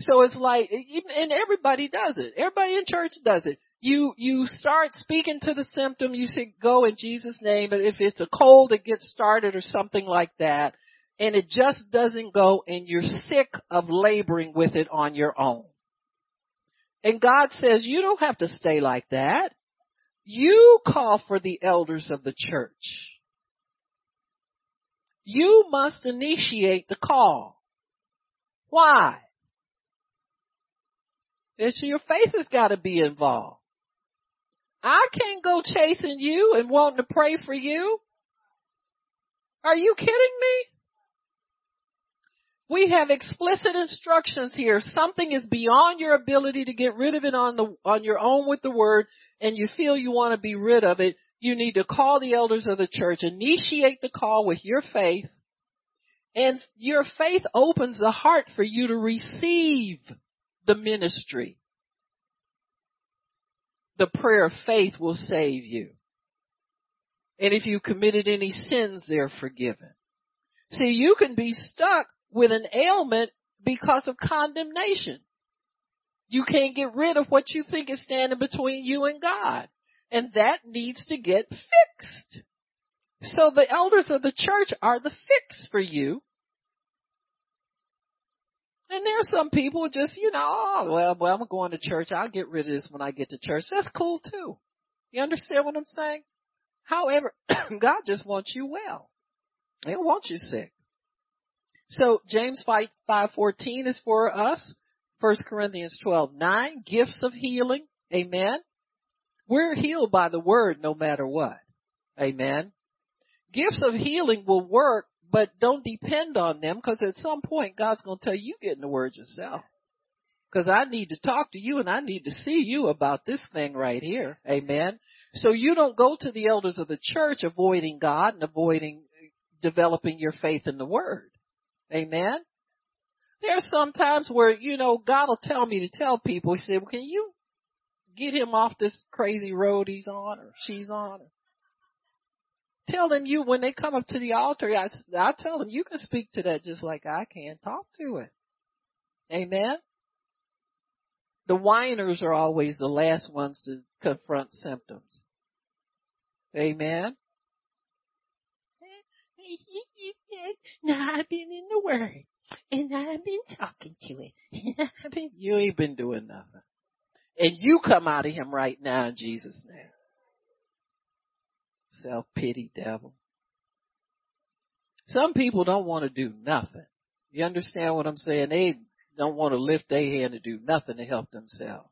So it's like, and everybody does it. Everybody in church does it you you start speaking to the symptom. You say, "Go in Jesus' name." But if it's a cold that gets started or something like that, and it just doesn't go, and you're sick of laboring with it on your own, and God says you don't have to stay like that. You call for the elders of the church. You must initiate the call. Why? It's your faith has got to be involved. I can't go chasing you and wanting to pray for you. Are you kidding me? We have explicit instructions here. Something is beyond your ability to get rid of it on the, on your own with the word and you feel you want to be rid of it. You need to call the elders of the church, initiate the call with your faith And your faith opens the heart for you to receive the ministry. The prayer of faith will save you. And if you committed any sins, they're forgiven. See, you can be stuck with an ailment because of condemnation. You can't get rid of what you think is standing between you and God. And that needs to get fixed. So the elders of the church are the fix for you. And there are some people just, you know, oh, well, well, I'm going to church. I'll get rid of this when I get to church. That's cool too. You understand what I'm saying? However, God just wants you well. He don't want you sick. So James 5, 514 is for us. 1 Corinthians 12, 9, gifts of healing. Amen. We're healed by the word no matter what. Amen. Gifts of healing will work, but don't depend on them because at some point God's going to tell you, get in the word yourself. Because I need to talk to you and I need to see you about this thing right here. Amen. So you don't go to the elders of the church avoiding God and avoiding uh, developing your faith in the word. Amen. There's some times where, you know, God will tell me to tell people, he said, well, can you get him off this crazy road he's on or she's on? Tell them you, when they come up to the altar, I, I tell them you can speak to that just like I can. Talk to it. Amen. The whiners are always the last ones to confront symptoms. Amen. Now I've been in the Word, and I've been talking to it. Been, you ain't been doing nothing. And you come out of him right now in Jesus' name. Self-pity devil. Some people don't want to do nothing. You understand what I'm saying? They don't want to lift their hand to do nothing to help themselves.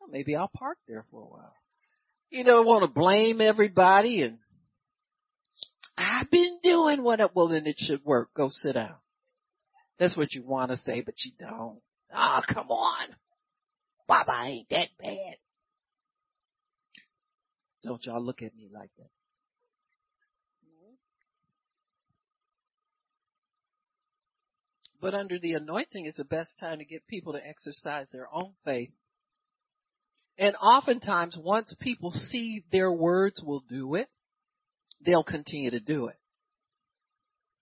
Well, maybe I'll park there for a while. You don't want to blame everybody and I've been doing what it, well then it should work. Go sit down. That's what you want to say, but you don't. Ah, oh, come on. Baba ain't that bad. Don't y'all look at me like that. But under the anointing is the best time to get people to exercise their own faith. And oftentimes once people see their words will do it, they'll continue to do it.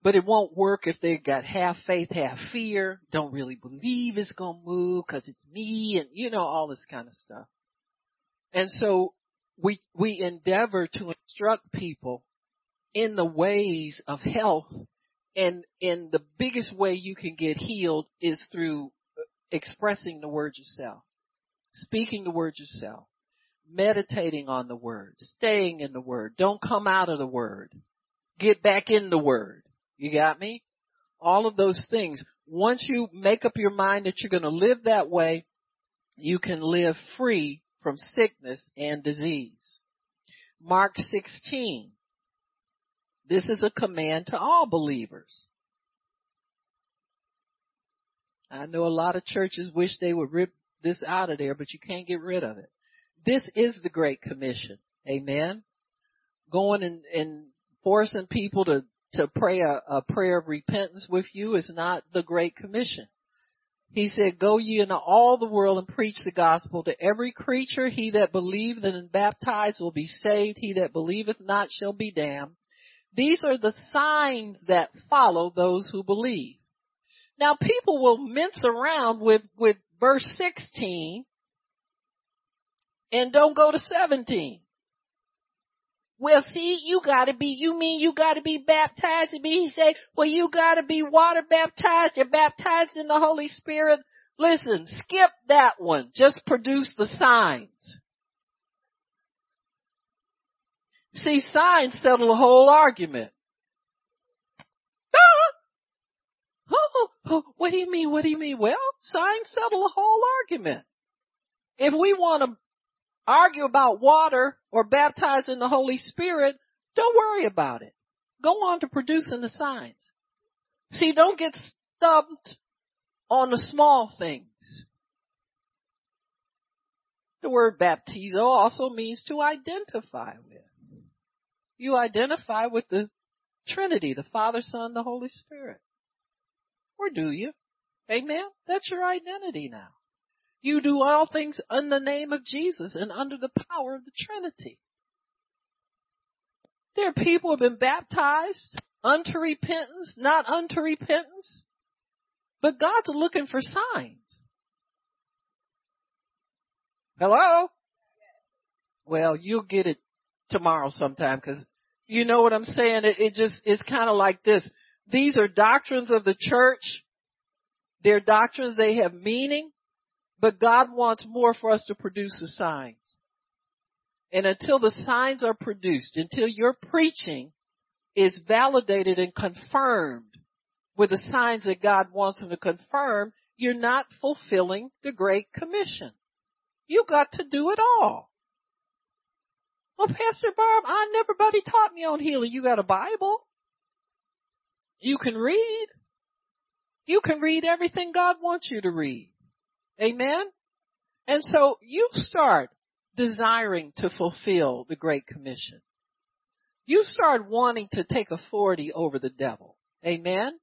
But it won't work if they got half faith, half fear, don't really believe it's gonna move cause it's me and you know, all this kind of stuff. And so we, we endeavor to instruct people in the ways of health and, and the biggest way you can get healed is through expressing the word yourself, speaking the word yourself meditating on the word, staying in the word. Don't come out of the word. Get back in the word. You got me? All of those things. Once you make up your mind that you're going to live that way, you can live free from sickness and disease. Mark 16. This is a command to all believers. I know a lot of churches wish they would rip this out of there, but you can't get rid of it. This is the Great Commission. Amen. Going and, and forcing people to, to pray a, a prayer of repentance with you is not the Great Commission. He said, go ye into all the world and preach the gospel to every creature. He that believeth and baptized will be saved. He that believeth not shall be damned. These are the signs that follow those who believe. Now people will mince around with, with verse 16 and don't go to 17. Well, see, you gotta be, you mean you gotta be baptized? And he say, well, you gotta be water baptized. You're baptized in the Holy Spirit. Listen, skip that one. Just produce the signs. See, signs settle the whole argument. Ah! Oh, oh, what do you mean? What do you mean? Well, signs settle the whole argument. If we want to argue about water or baptize in the Holy Spirit, don't worry about it. Go on to producing the signs. See, don't get stumped on the small things. The word baptizo also means to identify with. You identify with the Trinity, the Father, Son, the Holy Spirit. Or do you? Amen? That's your identity now. You do all things in the name of Jesus and under the power of the Trinity. There are people who have been baptized unto repentance, not unto repentance. But God's looking for signs. Hello? Well, you'll get it tomorrow sometime because you know what I'm saying? It, it just, it's kind of like this. These are doctrines of the church. They're doctrines, they have meaning, but God wants more for us to produce the signs. And until the signs are produced, until your preaching is validated and confirmed with the signs that God wants them to confirm, you're not fulfilling the Great Commission. You got to do it all. Well, Pastor Barb, I nobody taught me on healing. You got a Bible. You can read. You can read everything God wants you to read. Amen? And so you start desiring to fulfill the Great Commission. You start wanting to take authority over the devil. Amen?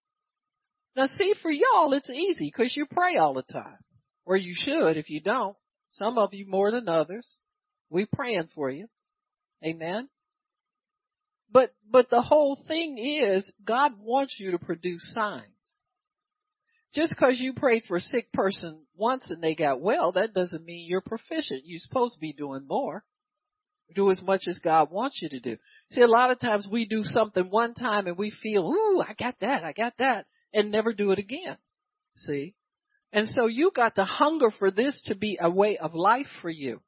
Now see, for y'all, it's easy because you pray all the time. Or you should if you don't. Some of you more than others. We praying for you. Amen. But, but the whole thing is God wants you to produce signs. Just because you prayed for a sick person once and they got well, that doesn't mean you're proficient. You're supposed to be doing more. Do as much as God wants you to do. See, a lot of times we do something one time and we feel, ooh, I got that, I got that, and never do it again. See? And so you got to hunger for this to be a way of life for you.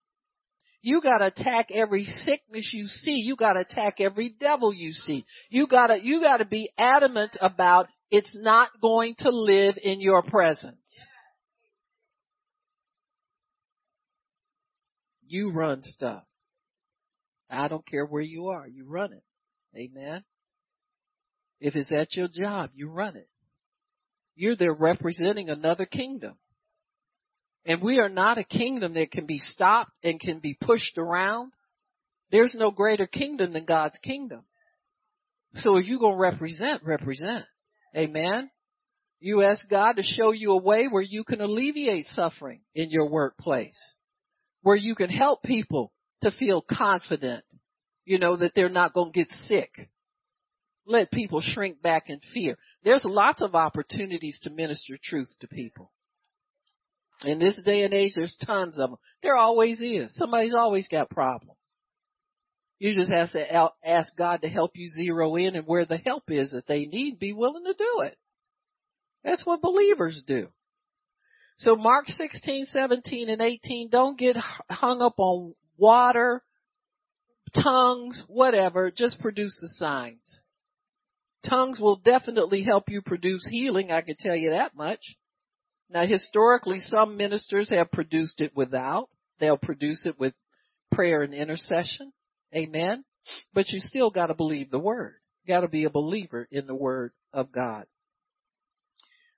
You gotta attack every sickness you see. You gotta attack every devil you see. You gotta, you gotta be adamant about it's not going to live in your presence. You run stuff. I don't care where you are. You run it. Amen. If it's at your job, you run it. You're there representing another kingdom. And we are not a kingdom that can be stopped and can be pushed around. There's no greater kingdom than God's kingdom. So if you're going to represent, represent. Amen. You ask God to show you a way where you can alleviate suffering in your workplace, where you can help people to feel confident, you know, that they're not going to get sick. Let people shrink back in fear. There's lots of opportunities to minister truth to people. In this day and age, there's tons of them. There always is. Somebody's always got problems. You just have to ask God to help you zero in and where the help is that they need, be willing to do it. That's what believers do. So Mark 16, 17, and 18, don't get hung up on water, tongues, whatever. Just produce the signs. Tongues will definitely help you produce healing, I can tell you that much. Now historically, some ministers have produced it without. They'll produce it with prayer and intercession. Amen. But you still gotta believe the word. You gotta be a believer in the word of God.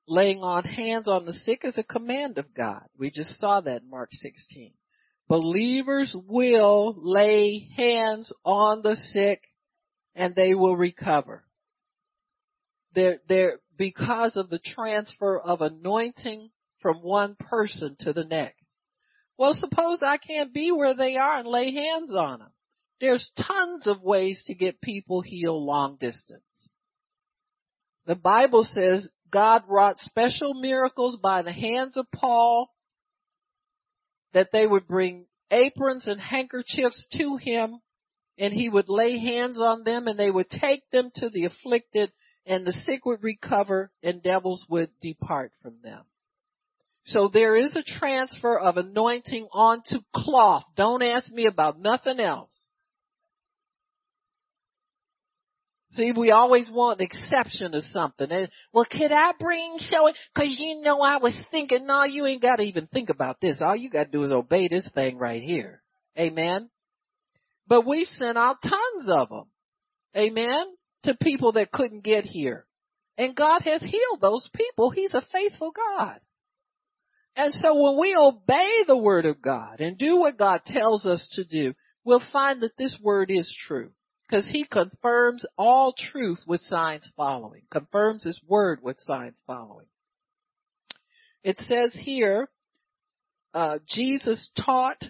Laying on hands on the sick is a command of God. We just saw that in Mark 16. Believers will lay hands on the sick and they will recover. They're, they're, because of the transfer of anointing from one person to the next. Well, suppose I can't be where they are and lay hands on them. There's tons of ways to get people healed long distance. The Bible says God wrought special miracles by the hands of Paul that they would bring aprons and handkerchiefs to him and he would lay hands on them and they would take them to the afflicted and the sick would recover and devils would depart from them. So there is a transfer of anointing onto cloth. Don't ask me about nothing else. See, we always want an exception to something. And, well, could I bring show it? Cause you know I was thinking, no, you ain't gotta even think about this. All you gotta do is obey this thing right here. Amen. But we sent out tons of them. Amen to people that couldn't get here. And God has healed those people. He's a faithful God. And so when we obey the word of God and do what God tells us to do, we'll find that this word is true. Because he confirms all truth with signs following, confirms his word with signs following. It says here, uh, Jesus taught,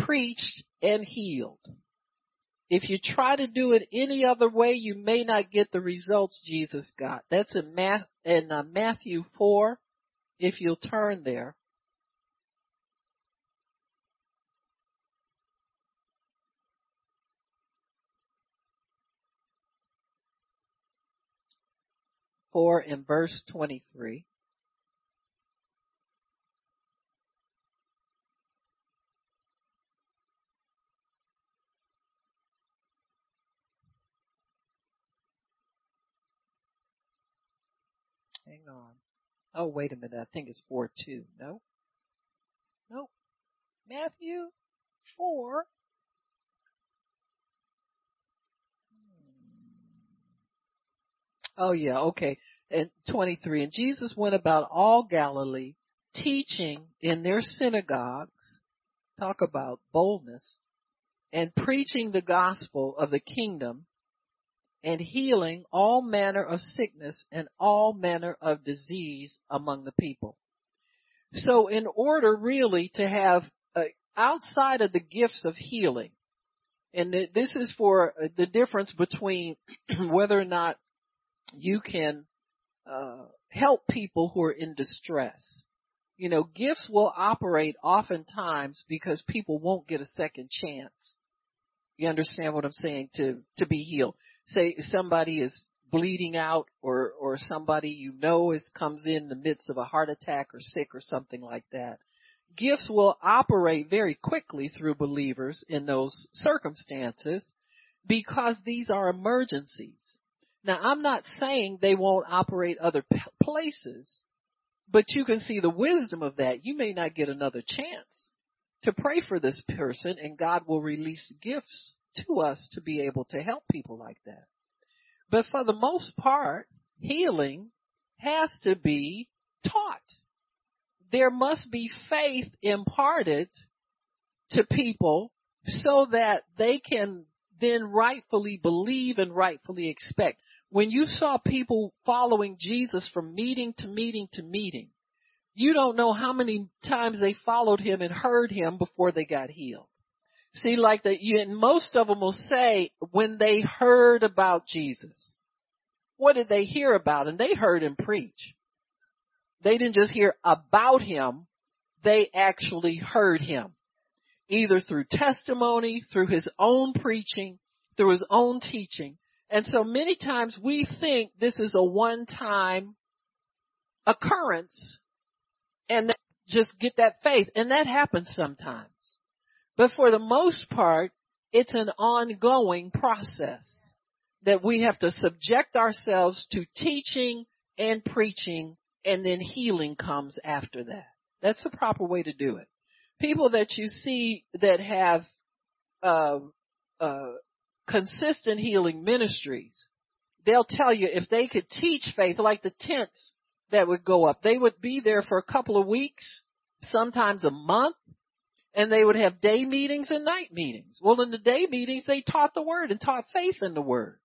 preached, and healed. If you try to do it any other way, you may not get the results Jesus got. That's in, Math, in uh, Matthew 4, if you'll turn there. Four in verse twenty-three. Hang on. Oh, wait a minute. I think it's 4 2. No? Nope. Matthew 4. Oh yeah, okay. And 23. And Jesus went about all Galilee, teaching in their synagogues, talk about boldness, and preaching the gospel of the kingdom and healing all manner of sickness and all manner of disease among the people. So in order really to have uh, outside of the gifts of healing, and this is for uh, the difference between whether or not you can uh, help people who are in distress. You know, gifts will operate oftentimes because people won't get a second chance. You understand what I'm saying? To to be healed say somebody is bleeding out or or somebody you know is comes in the midst of a heart attack or sick or something like that gifts will operate very quickly through believers in those circumstances because these are emergencies now i'm not saying they won't operate other places but you can see the wisdom of that you may not get another chance to pray for this person and god will release gifts to us to be able to help people like that. But for the most part, healing has to be taught. There must be faith imparted to people so that they can then rightfully believe and rightfully expect. When you saw people following Jesus from meeting to meeting to meeting, you don't know how many times they followed him and heard him before they got healed. See, like that, and most of them will say when they heard about Jesus, what did they hear about? And they heard him preach. They didn't just hear about him, they actually heard him. Either through testimony, through his own preaching, through his own teaching. And so many times we think this is a one-time occurrence and just get that faith. And that happens sometimes. But for the most part, it's an ongoing process that we have to subject ourselves to teaching and preaching and then healing comes after that. That's the proper way to do it. People that you see that have, uh, uh, consistent healing ministries, they'll tell you if they could teach faith, like the tents that would go up, they would be there for a couple of weeks, sometimes a month, and they would have day meetings and night meetings. Well, in the day meetings, they taught the word and taught faith in the word.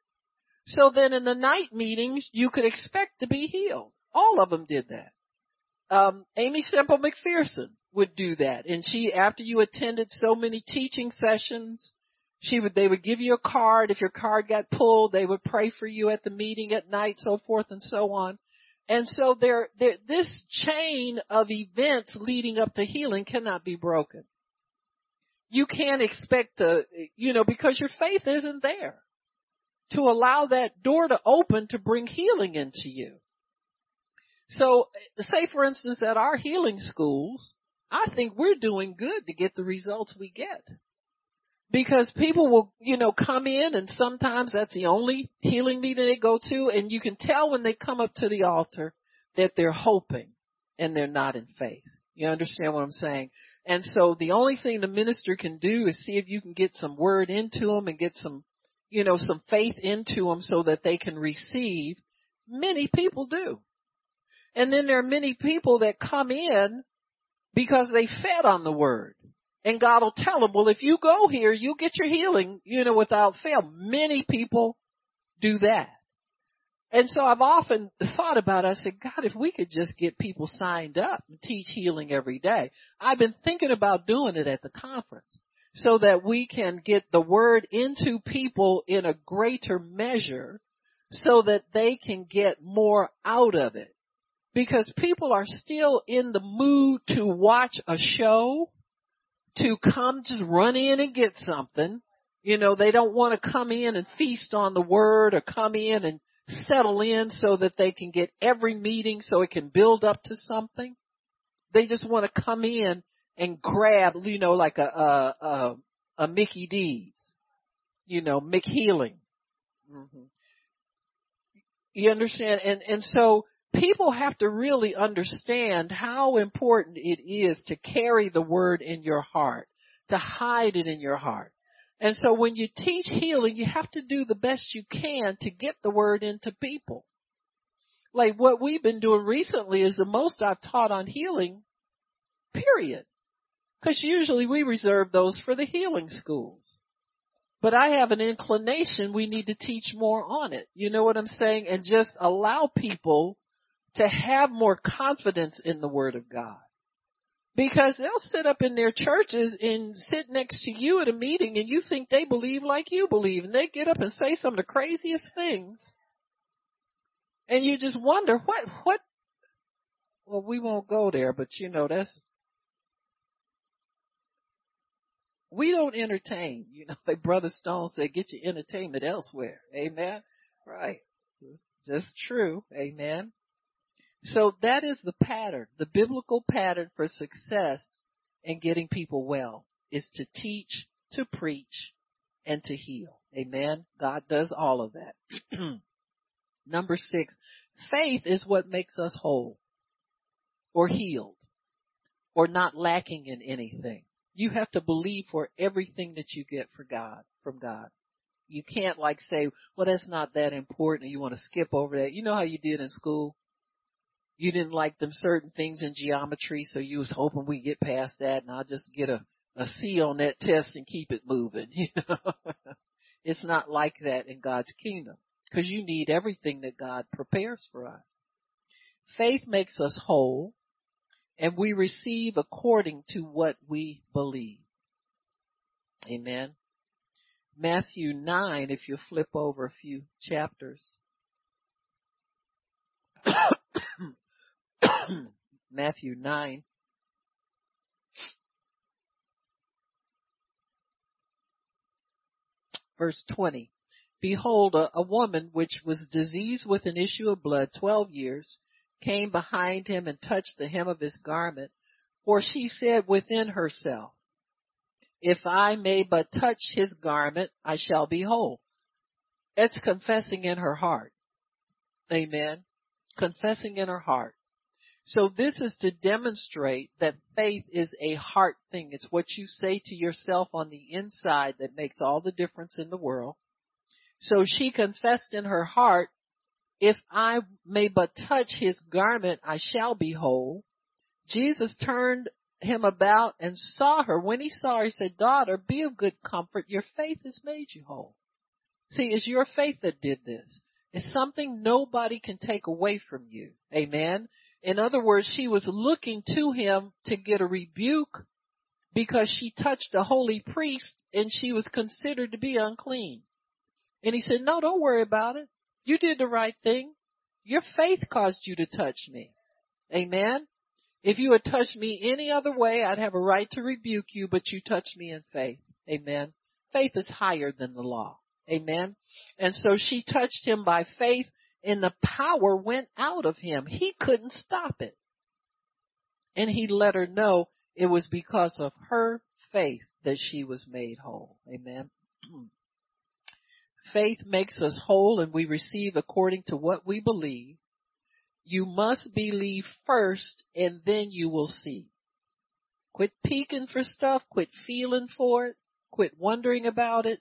So then in the night meetings, you could expect to be healed. All of them did that. Um, Aimee Semple McPherson would do that. And she, after you attended so many teaching sessions, she would, they would give you a card. If your card got pulled, they would pray for you at the meeting at night, so forth and so on. And so there, there, this chain of events leading up to healing cannot be broken you can't expect to, you know, because your faith isn't there to allow that door to open to bring healing into you. So say for instance at our healing schools, I think we're doing good to get the results we get. Because people will, you know, come in and sometimes that's the only healing meeting they go to and you can tell when they come up to the altar that they're hoping and they're not in faith. You understand what I'm saying? And so the only thing the minister can do is see if you can get some word into them and get some, you know, some faith into them so that they can receive. Many people do. And then there are many people that come in because they fed on the word. And God will tell them, well, if you go here, you get your healing, you know, without fail. Many people do that. And so I've often thought about it. I said, God, if we could just get people signed up and teach healing every day. I've been thinking about doing it at the conference so that we can get the word into people in a greater measure so that they can get more out of it. Because people are still in the mood to watch a show, to come just run in and get something. You know, they don't want to come in and feast on the word or come in and settle in so that they can get every meeting so it can build up to something. They just want to come in and grab, you know, like a, a, a, a Mickey D's, you know, Mick Healing. Mm-hmm. You understand? And, and so people have to really understand how important it is to carry the word in your heart, to hide it in your heart. And so when you teach healing, you have to do the best you can to get the word into people. Like what we've been doing recently is the most I've taught on healing, period. Cause usually we reserve those for the healing schools. But I have an inclination we need to teach more on it. You know what I'm saying? And just allow people to have more confidence in the word of God. Because they'll sit up in their churches and sit next to you at a meeting and you think they believe like you believe and they get up and say some of the craziest things. And you just wonder what, what, well we won't go there, but you know that's, we don't entertain, you know, like Brother Stone said, get your entertainment elsewhere. Amen. Right. It's just true. Amen. So that is the pattern. The biblical pattern for success in getting people well is to teach, to preach, and to heal. Amen. God does all of that. Number six, faith is what makes us whole or healed or not lacking in anything. You have to believe for everything that you get for God, from God. You can't like say, well, that's not that important. You want to skip over that. You know how you did in school? You didn't like them certain things in geometry, so you was hoping we get past that and I'll just get a, a C on that test and keep it moving, you know. it's not like that in God's kingdom because you need everything that God prepares for us. Faith makes us whole and we receive according to what we believe. Amen. Matthew 9, if you flip over a few chapters. Matthew 9. Verse 20. Behold, a, a woman which was diseased with an issue of blood twelve years came behind him and touched the hem of his garment. For she said within herself, if I may but touch his garment, I shall be whole. It's confessing in her heart. Amen. Confessing in her heart. So this is to demonstrate that faith is a heart thing. It's what you say to yourself on the inside that makes all the difference in the world. So she confessed in her heart, if I may but touch his garment, I shall be whole. Jesus turned him about and saw her. When he saw her, he said, daughter, be of good comfort. Your faith has made you whole. See, it's your faith that did this. It's something nobody can take away from you. Amen. In other words, she was looking to him to get a rebuke because she touched a holy priest and she was considered to be unclean. And he said, no, don't worry about it. You did the right thing. Your faith caused you to touch me. Amen. If you had touched me any other way, I'd have a right to rebuke you, but you touched me in faith. Amen. Faith is higher than the law. Amen. And so she touched him by faith and the power went out of him. He couldn't stop it. And he let her know it was because of her faith that she was made whole. Amen. faith makes us whole and we receive according to what we believe. You must believe first and then you will see. Quit peeking for stuff, quit feeling for it, quit wondering about it,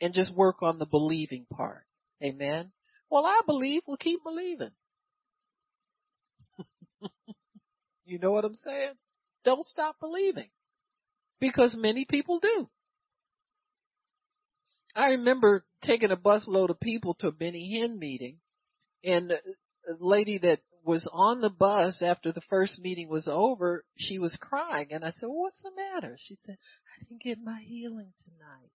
and just work on the believing part. Amen. Well, I believe. We'll keep believing. you know what I'm saying? Don't stop believing. Because many people do. I remember taking a busload of people to a Benny Hinn meeting and the lady that was on the bus after the first meeting was over, she was crying and I said, well, what's the matter? She said, I didn't get my healing tonight.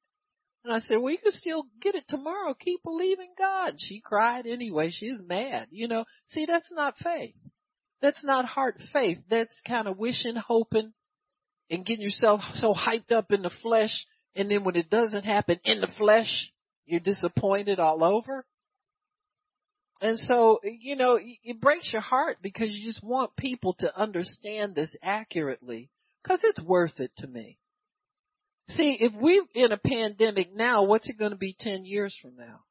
And I said, well, you can still get it tomorrow. Keep believing God. She cried anyway. She's mad. You know, see, that's not faith. That's not heart faith. That's kind of wishing, hoping, and getting yourself so hyped up in the flesh. And then when it doesn't happen in the flesh, you're disappointed all over. And so, you know, it breaks your heart because you just want people to understand this accurately because it's worth it to me. See, if we're in a pandemic now, what's it going to be 10 years from now?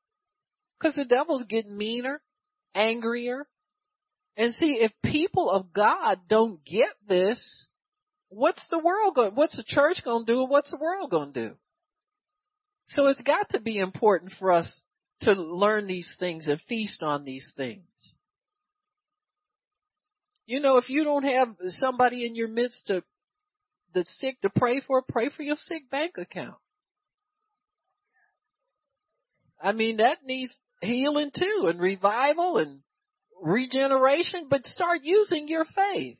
Because the devil's getting meaner, angrier. And see, if people of God don't get this, what's the world going, what's the church going to do and what's the world going to do? So it's got to be important for us to learn these things and feast on these things. You know, if you don't have somebody in your midst to the sick to pray for, pray for your sick bank account. I mean, that needs healing too and revival and regeneration, but start using your faith.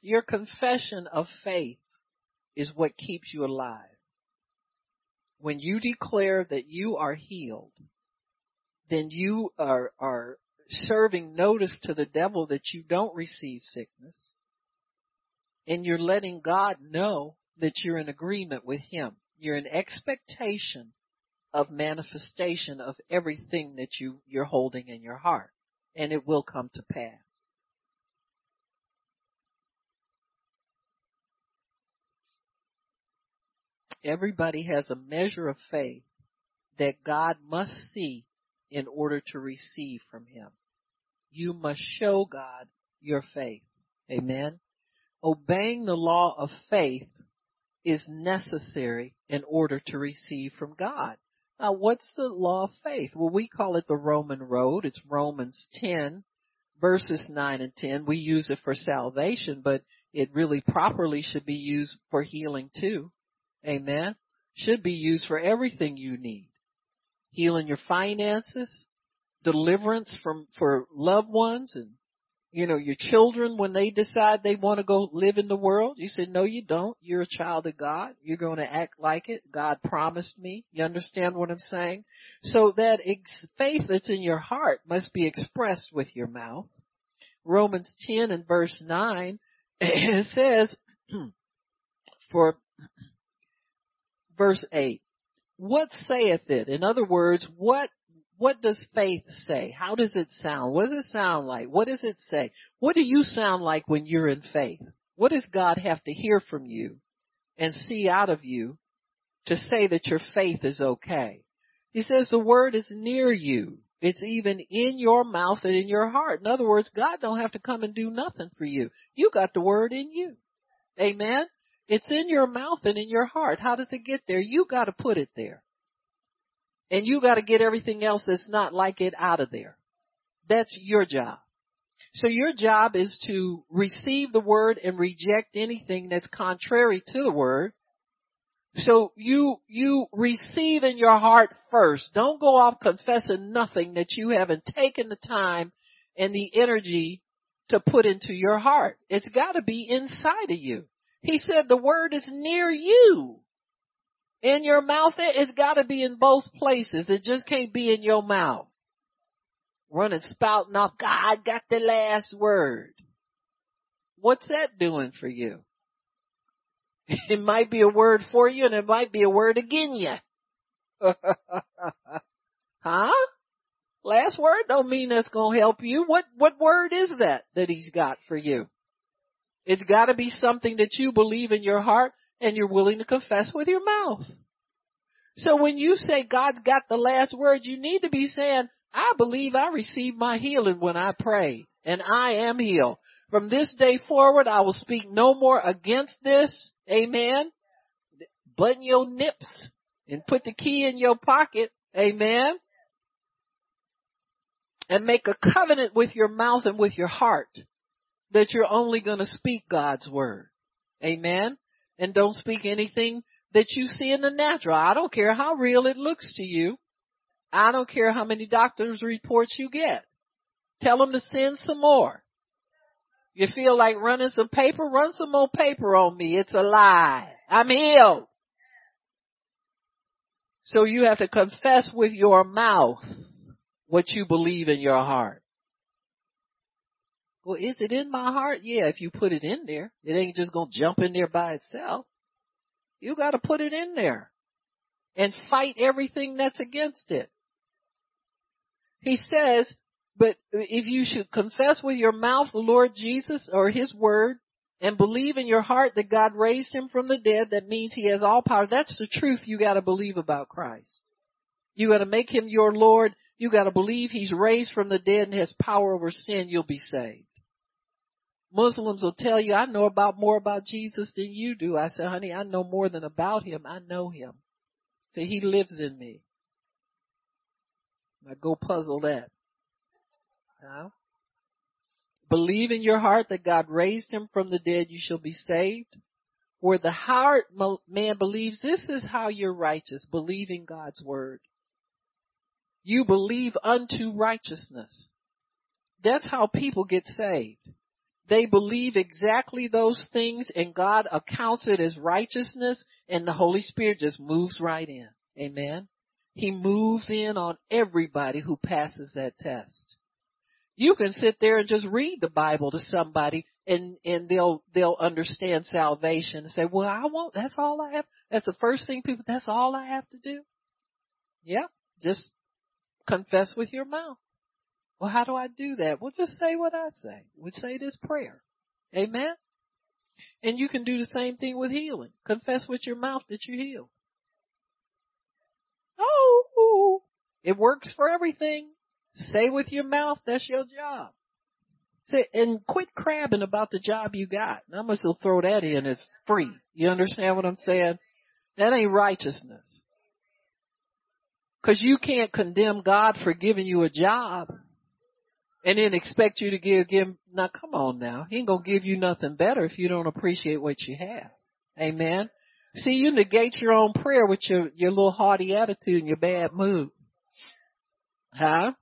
Your confession of faith is what keeps you alive when you declare that you are healed, then you are, are serving notice to the devil that you don't receive sickness. And you're letting God know that you're in agreement with Him. You're in expectation of manifestation of everything that you, you're holding in your heart. And it will come to pass. Everybody has a measure of faith that God must see in order to receive from Him. You must show God your faith. Amen. Obeying the law of faith is necessary in order to receive from God. Now, what's the law of faith? Well, we call it the Roman road. It's Romans 10 verses 9 and 10. We use it for salvation, but it really properly should be used for healing too. Amen. Should be used for everything you need. Healing your finances, deliverance from, for loved ones and, you know, your children when they decide they want to go live in the world. You say, no, you don't. You're a child of God. You're going to act like it. God promised me. You understand what I'm saying? So that ex- faith that's in your heart must be expressed with your mouth. Romans 10 and verse 9, it says, for verse 8. What saith it? In other words, what what does faith say? How does it sound? What does it sound like? What does it say? What do you sound like when you're in faith? What does God have to hear from you and see out of you to say that your faith is okay? He says the word is near you. It's even in your mouth and in your heart. In other words, God don't have to come and do nothing for you. You got the word in you. Amen. It's in your mouth and in your heart. How does it get there? You gotta put it there. And you gotta get everything else that's not like it out of there. That's your job. So your job is to receive the word and reject anything that's contrary to the word. So you, you receive in your heart first. Don't go off confessing nothing that you haven't taken the time and the energy to put into your heart. It's gotta be inside of you. He said the word is near you. In your mouth, it's gotta be in both places. It just can't be in your mouth. Running spouting off, God got the last word. What's that doing for you? It might be a word for you and it might be a word again you. huh? Last word don't mean that's gonna help you. What, what word is that that he's got for you? It's gotta be something that you believe in your heart and you're willing to confess with your mouth. So when you say God's got the last word, you need to be saying, I believe I received my healing when I pray and I am healed. From this day forward, I will speak no more against this. Amen. Button your nips and put the key in your pocket. Amen. and make a covenant with your mouth and with your heart that you're only going to speak God's word. Amen. And don't speak anything that you see in the natural. I don't care how real it looks to you. I don't care how many doctor's reports you get. Tell them to send some more. You feel like running some paper? Run some more paper on me. It's a lie. I'm healed. So you have to confess with your mouth what you believe in your heart. Well, is it in my heart? Yeah, if you put it in there. It ain't just gonna jump in there by itself. You gotta put it in there. And fight everything that's against it. He says, but if you should confess with your mouth the Lord Jesus or His word and believe in your heart that God raised Him from the dead, that means He has all power. That's the truth you gotta believe about Christ. You gotta make Him your Lord. You gotta believe He's raised from the dead and has power over sin. You'll be saved. Muslims will tell you, I know about more about Jesus than you do. I said, honey, I know more than about him. I know him. Say, he lives in me. Now go puzzle that. Huh? Believe in your heart that God raised him from the dead, you shall be saved. Where the heart man believes, this is how you're righteous, believing God's word. You believe unto righteousness. That's how people get saved. They believe exactly those things and God accounts it as righteousness and the Holy Spirit just moves right in. Amen. He moves in on everybody who passes that test. You can sit there and just read the Bible to somebody and, and they'll, they'll understand salvation and say, well, I won't, that's all I have. That's the first thing people, that's all I have to do. Yeah. Just confess with your mouth. Well, how do I do that? Well, just say what I say. We say this prayer. Amen. And you can do the same thing with healing. Confess with your mouth that you're healed. Oh, it works for everything. Say with your mouth, that's your job. Say, and quit crabbing about the job you got. I'm gonna throw that in as free. You understand what I'm saying? That ain't righteousness. Cause you can't condemn God for giving you a job and then expect you to give, give, now come on now. He ain't gonna give you nothing better if you don't appreciate what you have. Amen. See, you negate your own prayer with your, your little haughty attitude and your bad mood. Huh?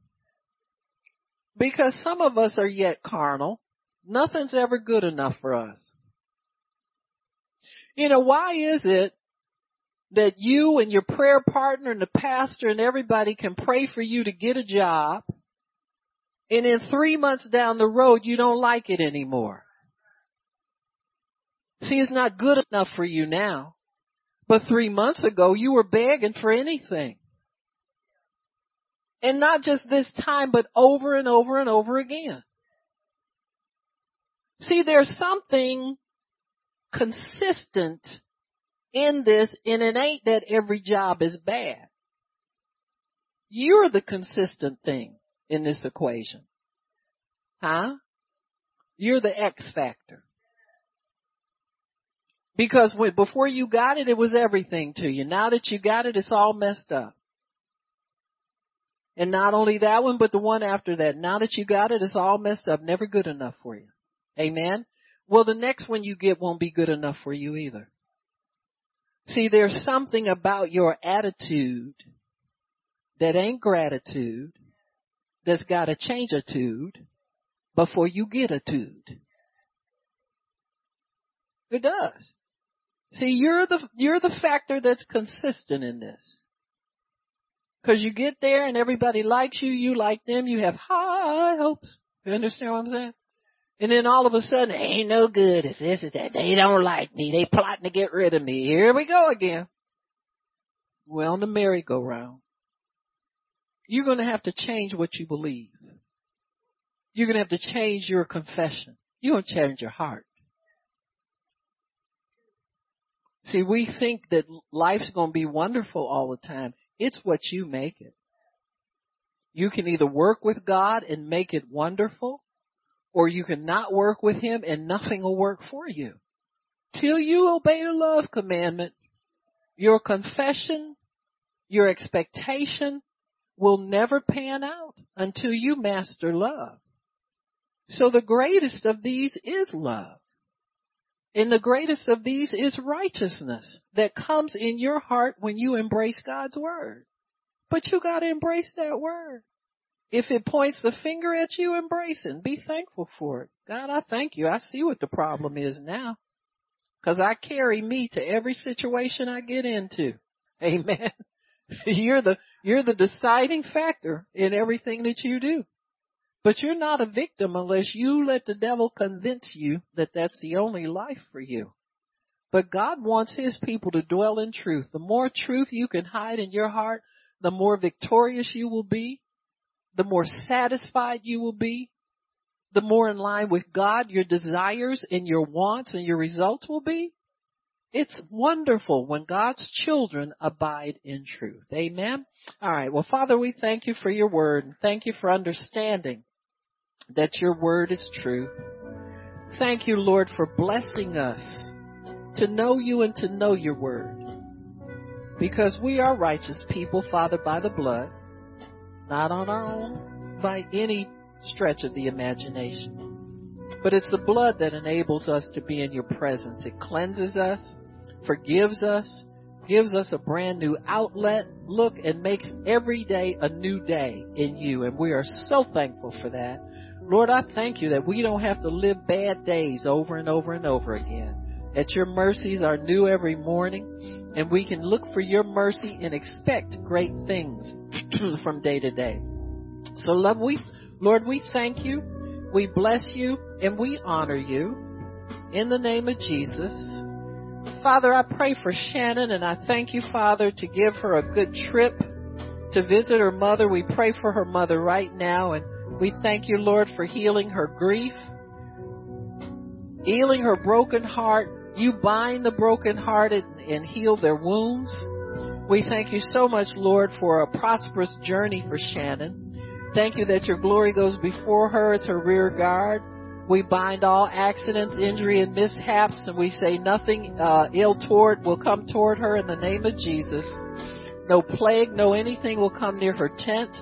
Because some of us are yet carnal. Nothing's ever good enough for us. You know, why is it that you and your prayer partner and the pastor and everybody can pray for you to get a job and in three months down the road, you don't like it anymore. See, it's not good enough for you now. But three months ago, you were begging for anything. And not just this time, but over and over and over again. See, there's something consistent in this, and it ain't that every job is bad. You're the consistent thing in this equation? Huh? You're the X factor. Because when, before you got it, it was everything to you. Now that you got it, it's all messed up. And not only that one, but the one after that. Now that you got it, it's all messed up. Never good enough for you. Amen? Well, the next one you get won't be good enough for you either. See, there's something about your attitude that ain't gratitude that's got to change attitude before you get a tude. It does. See, you're the, you're the factor that's consistent in this. Cause you get there and everybody likes you, you like them, you have high hopes. You understand what I'm saying? And then all of a sudden, it ain't no good, it's this, it's that, they don't like me, they plotting to get rid of me, here we go again. Well, on the merry-go-round. You're going to have to change what you believe. You're going to have to change your confession. You're going to change your heart. See, we think that life's going to be wonderful all the time. It's what you make it. You can either work with God and make it wonderful, or you can not work with Him and nothing will work for you. Till you obey the love commandment, your confession, your expectation, will never pan out until you master love. So the greatest of these is love. And the greatest of these is righteousness that comes in your heart when you embrace God's word. But you gotta embrace that word. If it points the finger at you, embrace it be thankful for it. God, I thank you. I see what the problem is now. Cause I carry me to every situation I get into. Amen. you're the, you're the deciding factor in everything that you do. But you're not a victim unless you let the devil convince you that that's the only life for you. But God wants his people to dwell in truth. The more truth you can hide in your heart, the more victorious you will be, the more satisfied you will be, the more in line with God your desires and your wants and your results will be. It's wonderful when God's children abide in truth. Amen. All right. Well, Father, we thank you for your word thank you for understanding that your word is truth. Thank you, Lord, for blessing us to know you and to know your word. Because we are righteous people, Father, by the blood, not on our own, by any stretch of the imagination. But it's the blood that enables us to be in your presence. It cleanses us, forgives us, gives us a brand new outlet, look, and makes every day a new day in you. And we are so thankful for that. Lord, I thank you that we don't have to live bad days over and over and over again that your mercies are new every morning and we can look for your mercy and expect great things from day to day. So love we, Lord, we thank you, we bless you, and we honor you in the name of Jesus. Father, I pray for Shannon and I thank you, Father, to give her a good trip to visit her mother. We pray for her mother right now and we thank you, Lord, for healing her grief, healing her broken heart, you bind the brokenhearted and heal their wounds. We thank you so much, Lord, for a prosperous journey for Shannon. Thank you that your glory goes before her. It's her rear guard. We bind all accidents, injury, and mishaps, and we say nothing uh, ill toward will come toward her in the name of Jesus. No plague, no anything will come near her tent.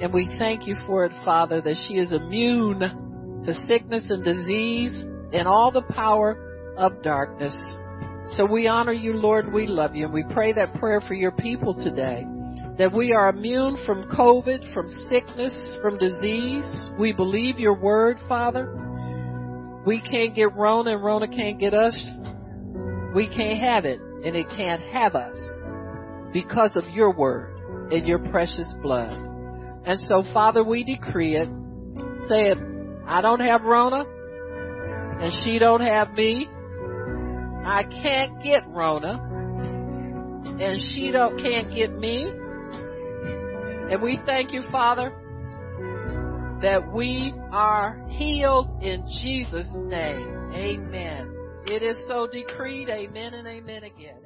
And we thank you for it, Father, that she is immune to sickness and disease and all the power of darkness. So we honor you, Lord. We love you. And we pray that prayer for your people today. That we are immune from COVID, from sickness, from disease. We believe your word, Father. We can't get Rona and Rona can't get us. We can't have it and it can't have us because of your word and your precious blood. And so, Father, we decree it. Say it. I don't have Rona and she don't have me I can't get Rona, and she don't can't get me. And we thank you, Father, that we are healed in Jesus' name. Amen. It is so decreed. Amen and amen again.